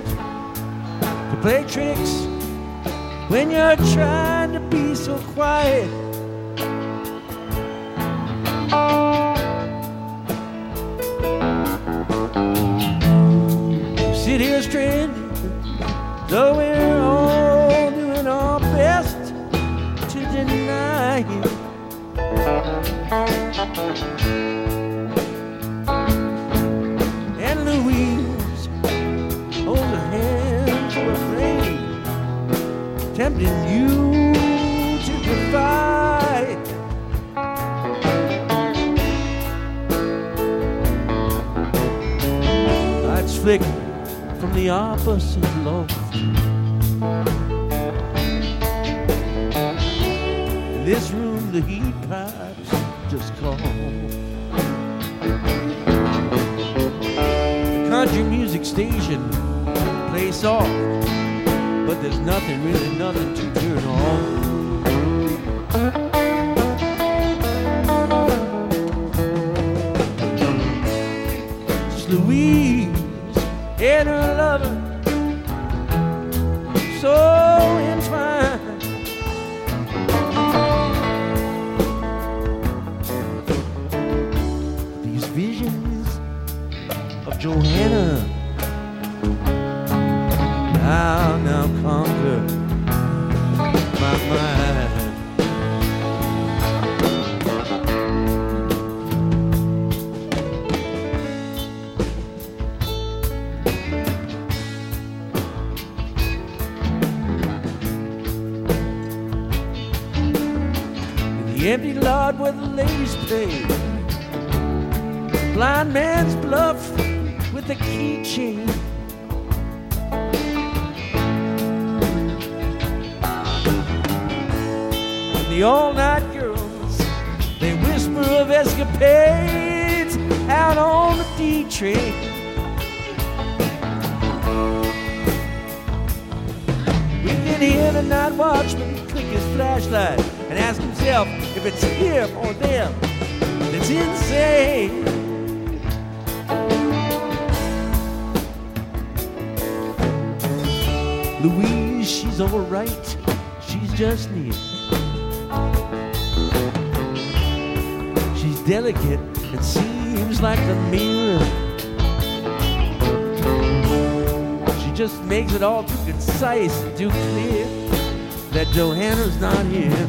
to play tricks when you're trying to be so quiet. tempting you to defy. Lights flicker from the opposite loft. In this room, the heat pipes just call. The country music station plays soft but there's nothing, really nothing to turn on. eyes to clear that Johanna's not here.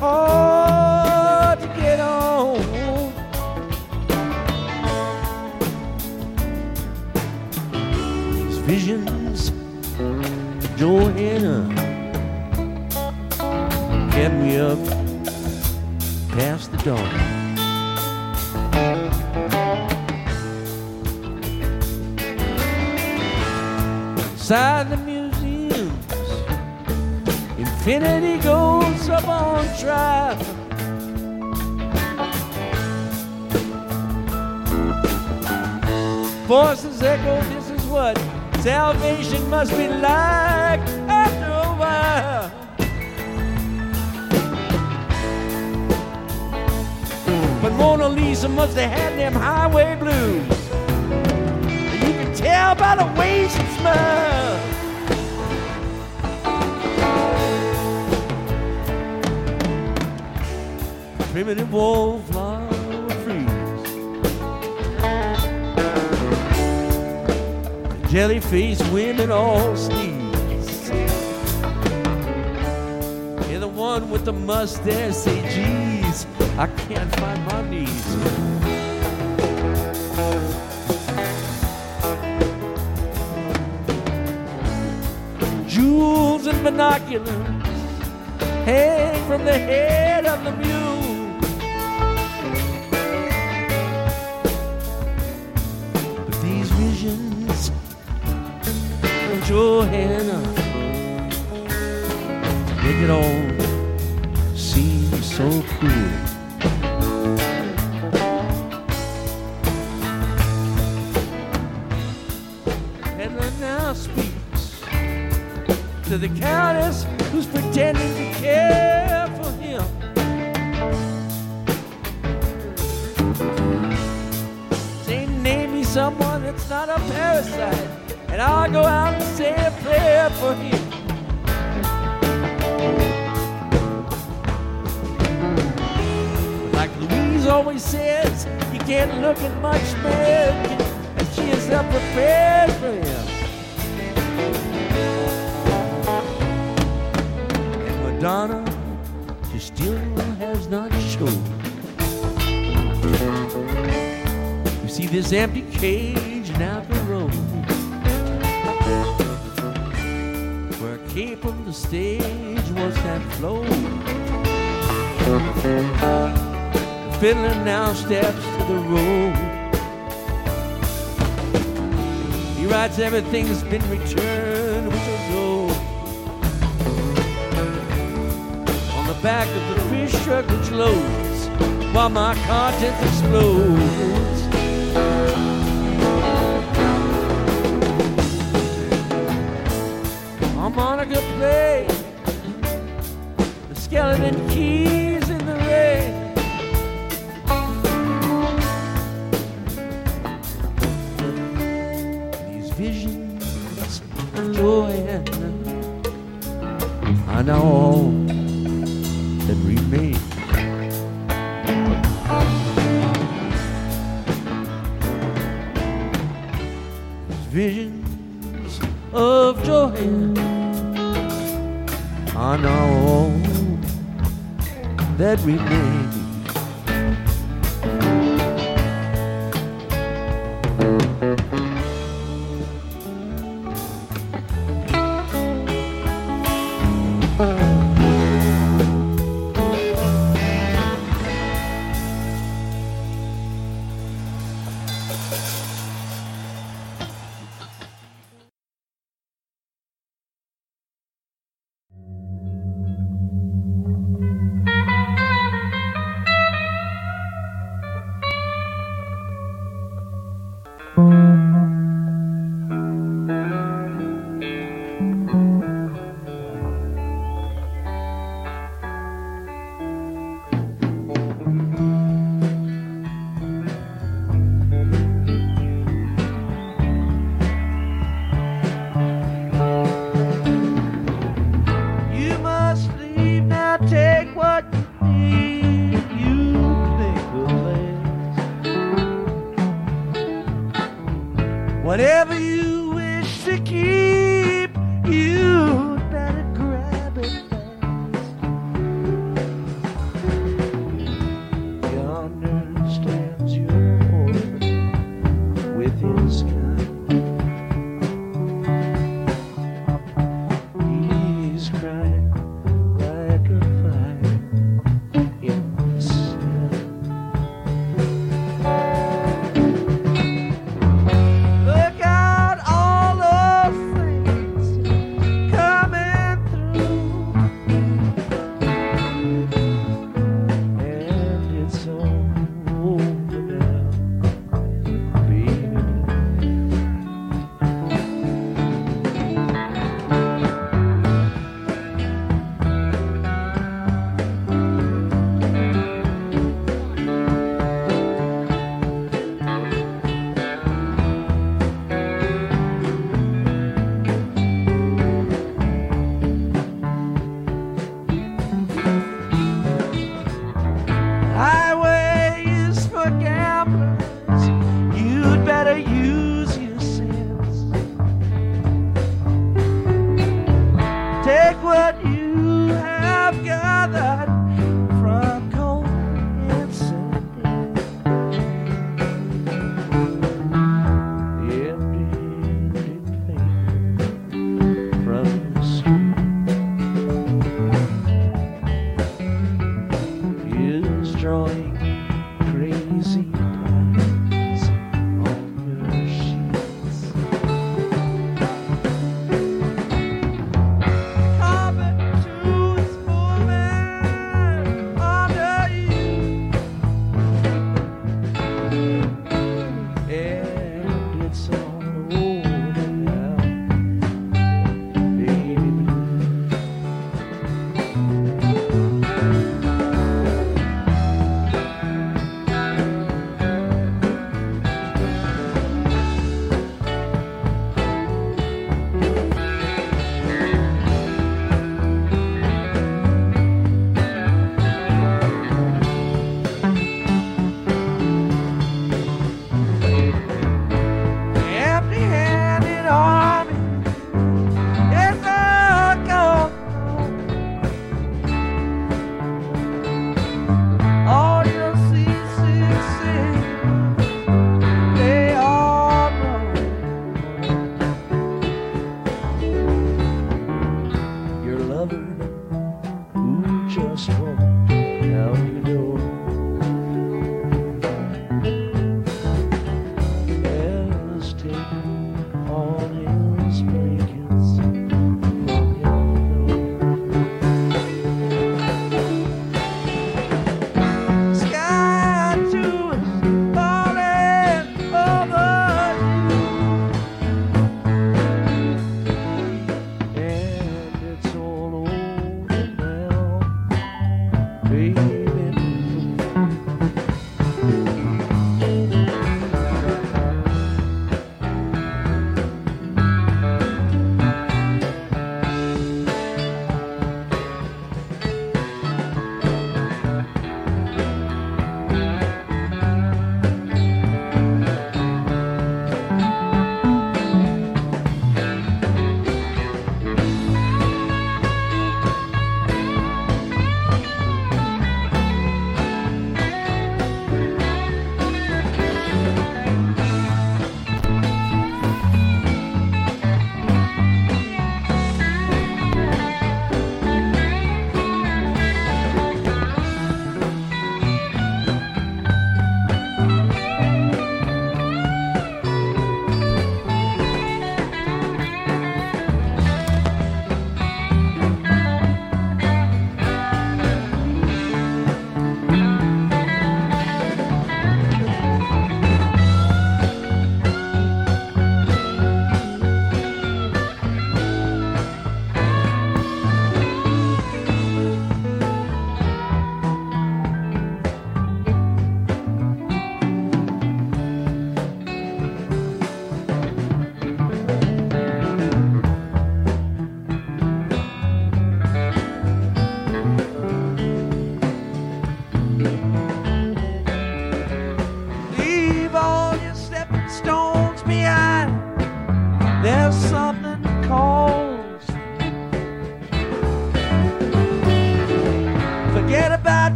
hard to get on. These visions, Johanna, kept me up past the dawn. Inside the Infinity goes up on trial. Voices echo, this is what salvation must be like after a while. But Mona Lisa must have had them highway blues. You can tell by the way she smiles. Primitive wallflower freeze. Jelly-faced women all sneeze. You're the one with the mustache. Say, geez, I can't find my knees. Jewels and binoculars hang from the head of the mule. Johanna make it all seem so cruel. Peddler now speaks to the countess can't look at much man, and she is up prepared for him. And Madonna, she still has not shown. You see this empty cage now the road. Where I came from the stage was that flow. The fiddler now steps the road. He writes everything's been returned with a gold. On the back of the fish truck which loads while my conscience explodes. Harmonica play the skeleton keys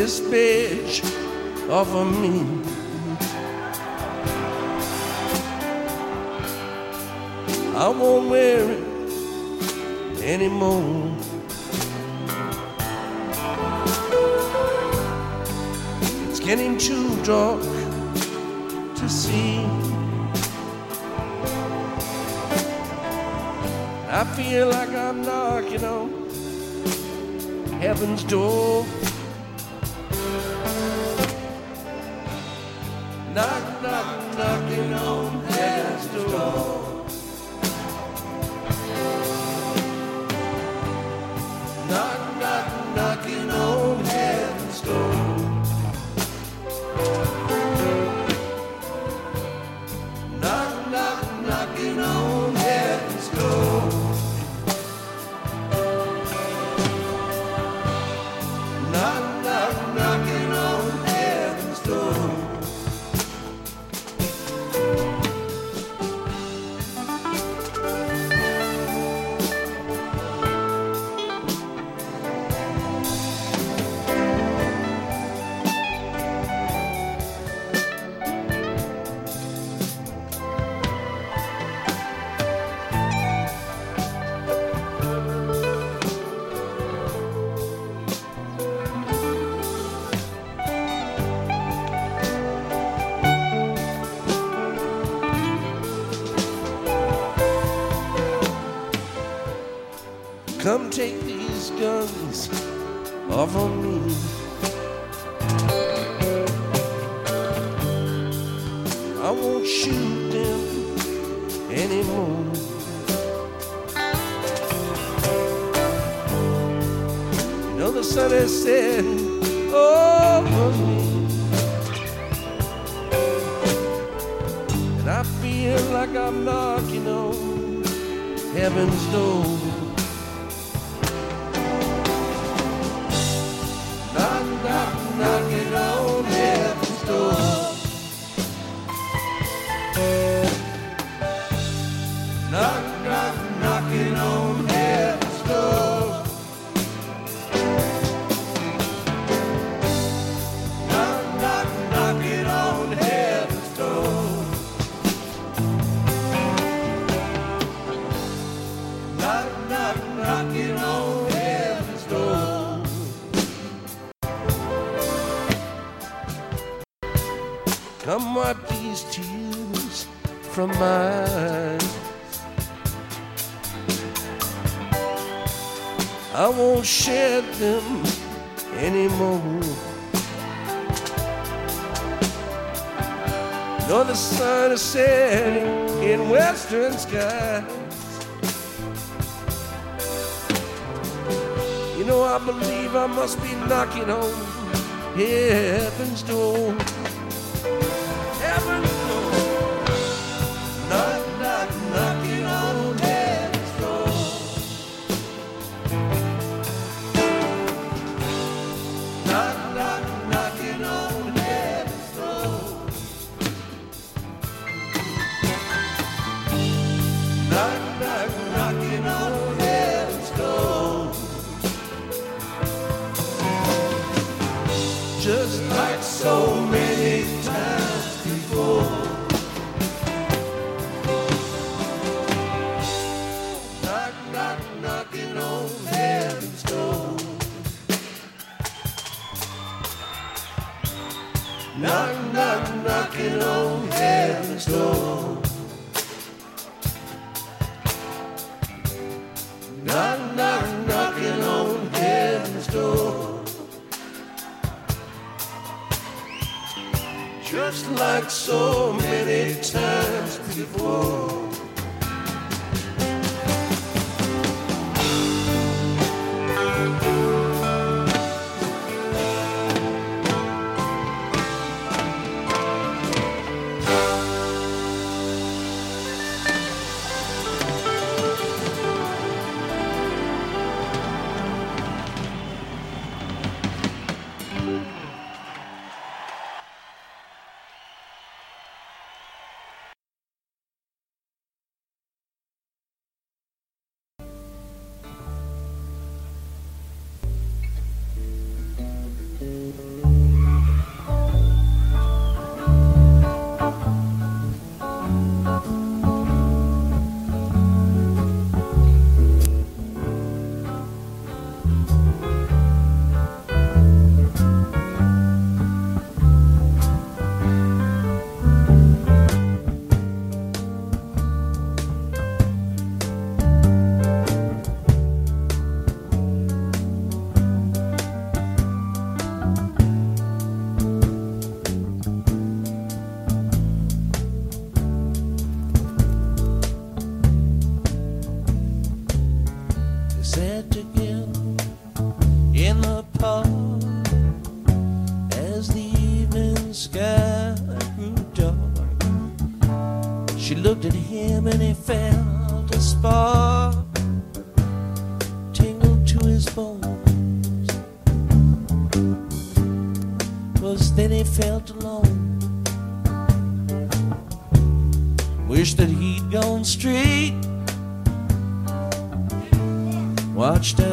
this page of a me. shed them anymore. Nor the sun is setting in western skies, you know I believe I must be knocking on heaven's door. Watched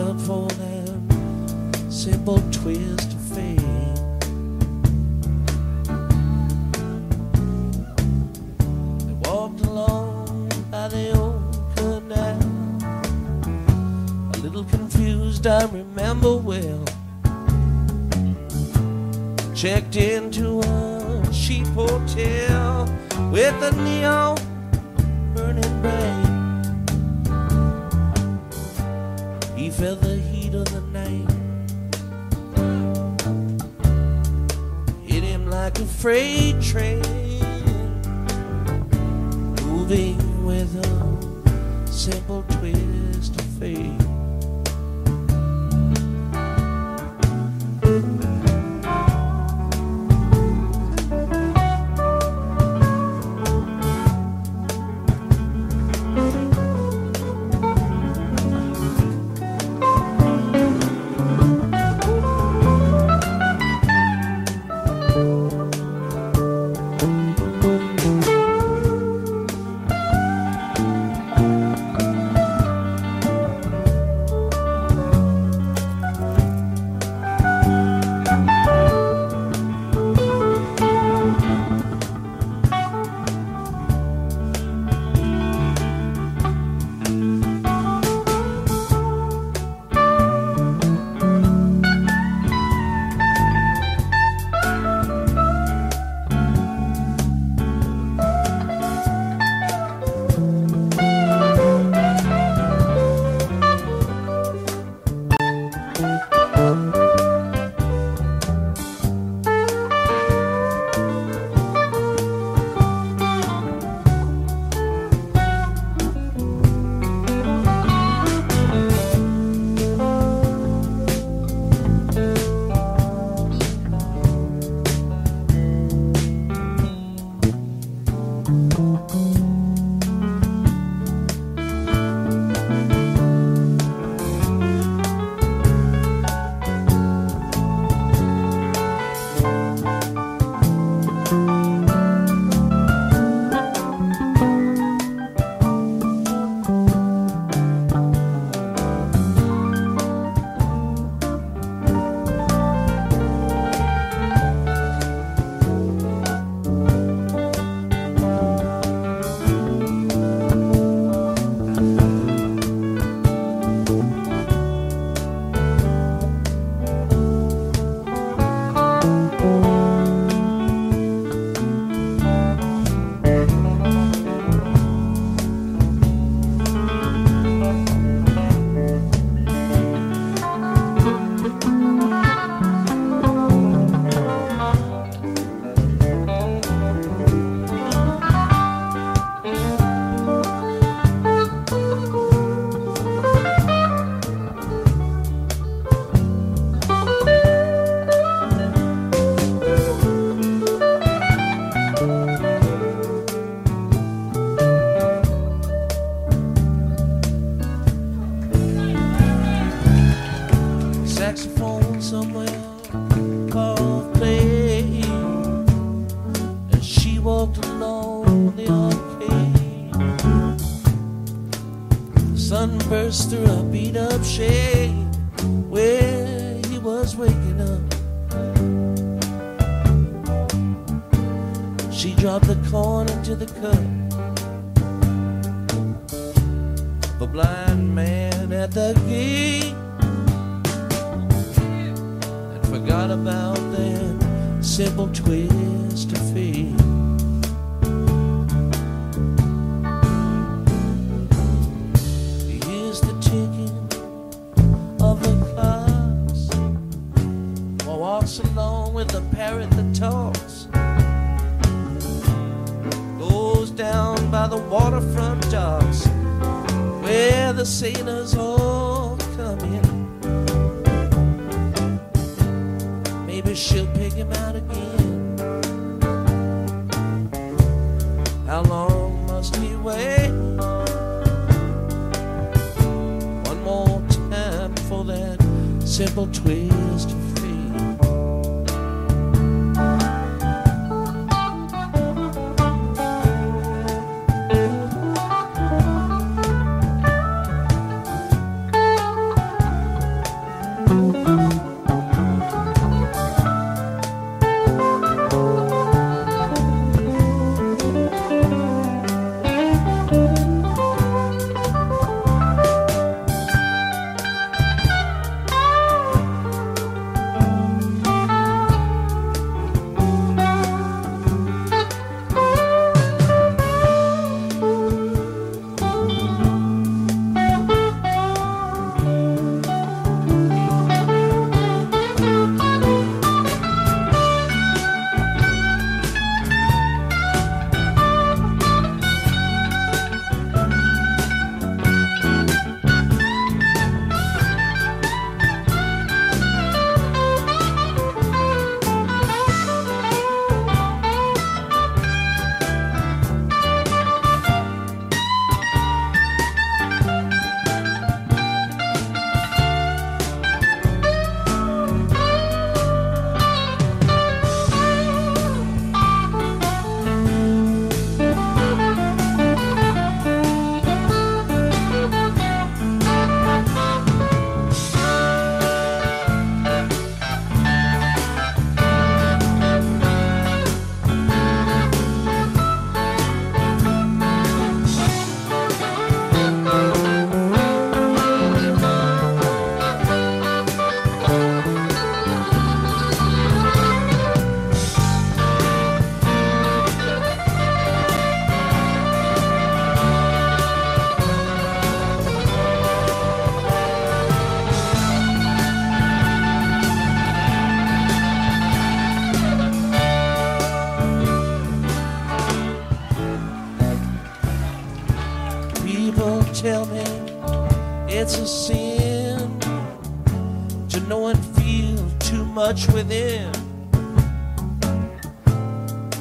much within.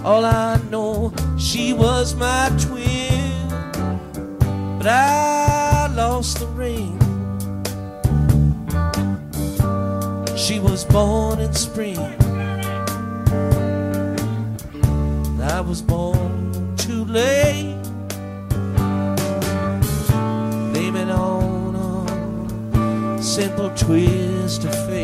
All I know, she was my twin, but I lost the ring. She was born in spring. I was born too late. Blame it on a simple twist of fate.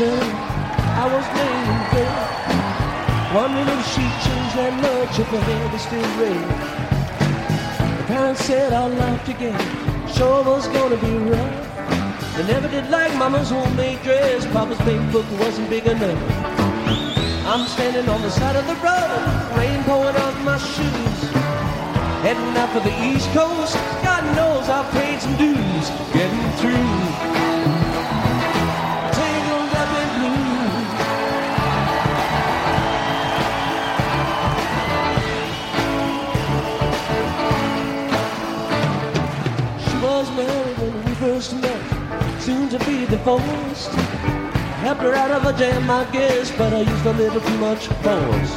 I was bed. Wondering if she'd change that much if her hair was still red. The parents said our life together sure was gonna be rough. They never did like Mama's homemade dress. Papa's big book wasn't big enough. I'm standing on the side of the road, rain pouring off my shoes. Heading out for the East Coast, God knows I've paid some dues. First met, soon to be divorced. Helped her out of a jam, I guess, but I used a little too much force.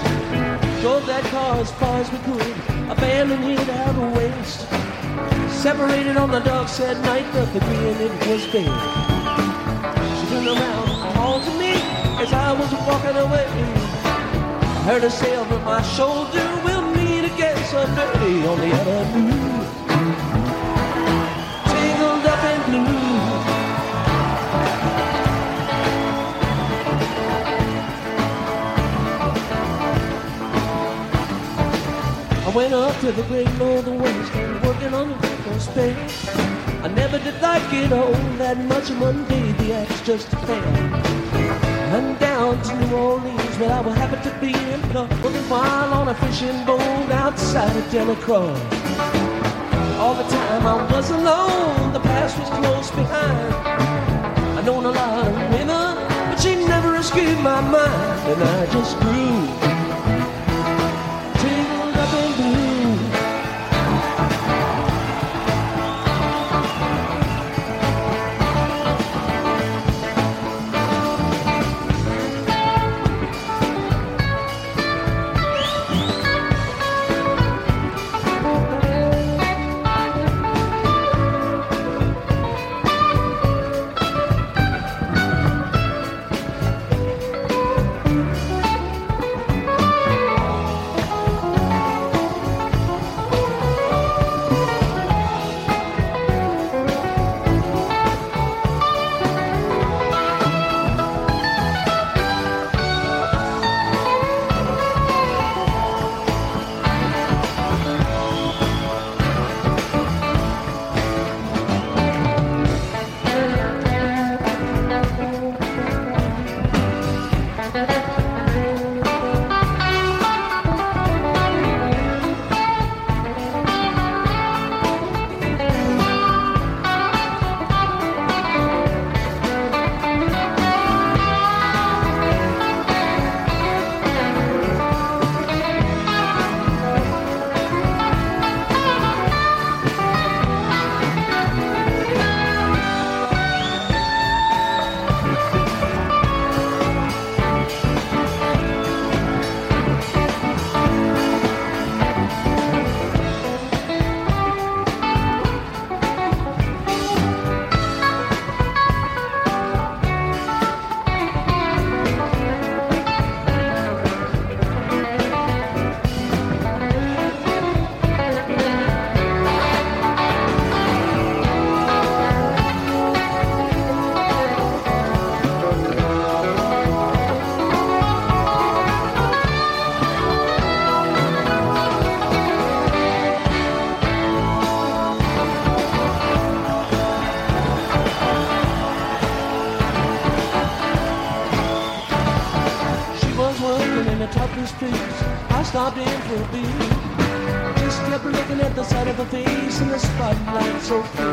Drove that car as far as we could, abandoned it out of waste. Separated on the dark at night, but agreeing it was dead. She turned around and called to me as I was walking away. I heard her say over my shoulder, we'll meet again someday on the avenue. I went up to the great northern west and working on the space. I never did like it all that much. And one day the axe just fell. And down to New Orleans where I will happen to be employed Working while on a fishing boat outside of Delacroix. All the time I was alone, the past was close behind. I known a lot of women, but she never escaped my mind. And I just grew stopped in for a beat. Just kept looking at the side of her face in the spotlight so clear.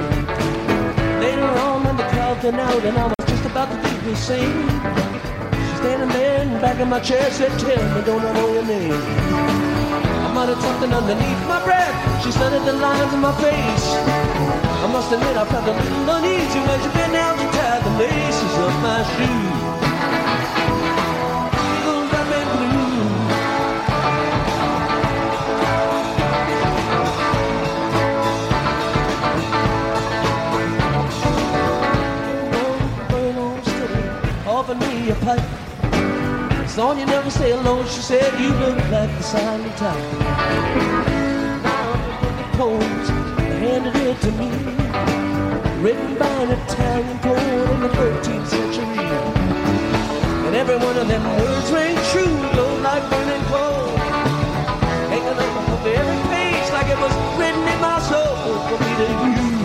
Later on when the crowd thinned out and I was just about to do the same. She's standing there in the back of my chair said, tell me, don't I know your name? I muttered something underneath my breath. She studied the lines in my face. I must admit I felt a little uneasy when she bent down to tie the laces of my shoes. A pipe. Son, you never stay alone, she said, you look like the silent type. Now the poems, they handed it to me, written by an Italian poet in the 13th century. And every one of them words rang true, glowed like burning coal. Hanging up on the very page like it was written in my soul for me to use.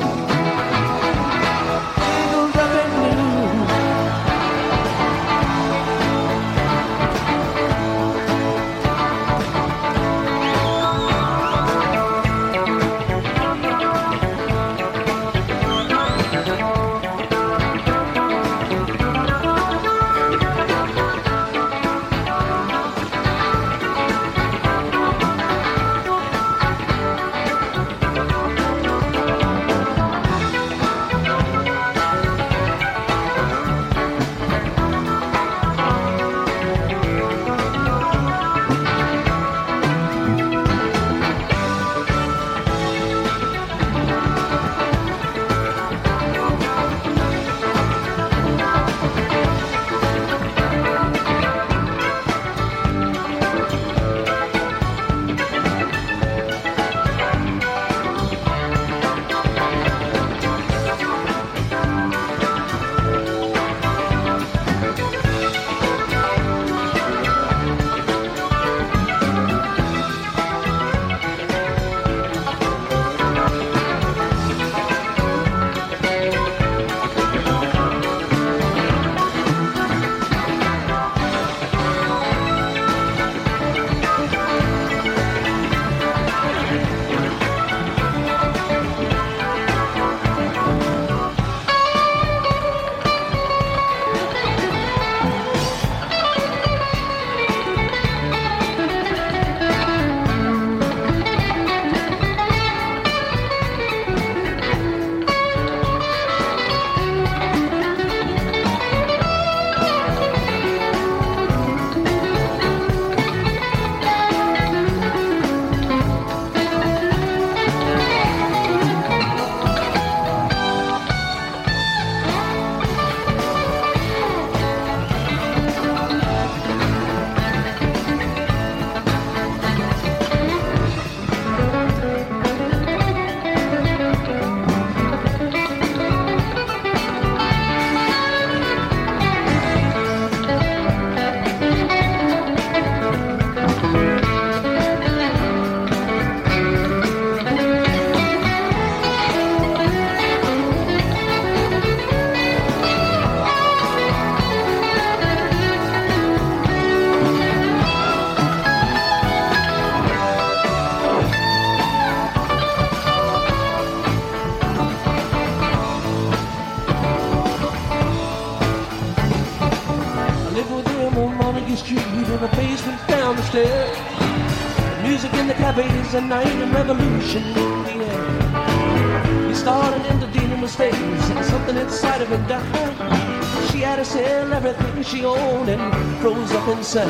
A night and revolution in the air. He started dealing with and something inside of him died. She had to sell everything she owned and froze up inside.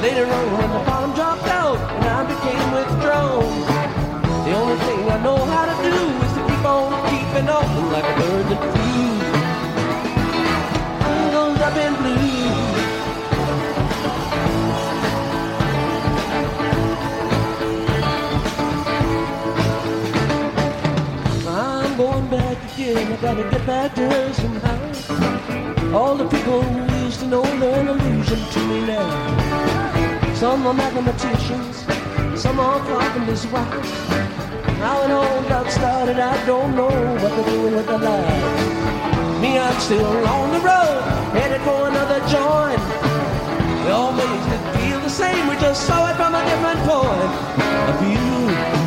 Later on, when the bottom dropped out and I became withdrawn, the only thing I know how to do is to keep on keeping on like a bird that flew. Goes up in blue. Gotta get back to her somehow. All the people who used to know they're an illusion to me now. Some are mathematicians, some are carpenters' wives. How it all got started, I don't know what they're doing with their lives. Me, I'm still on the road, headed for another joint. We all made it feel the same, we just saw it from a different point of view.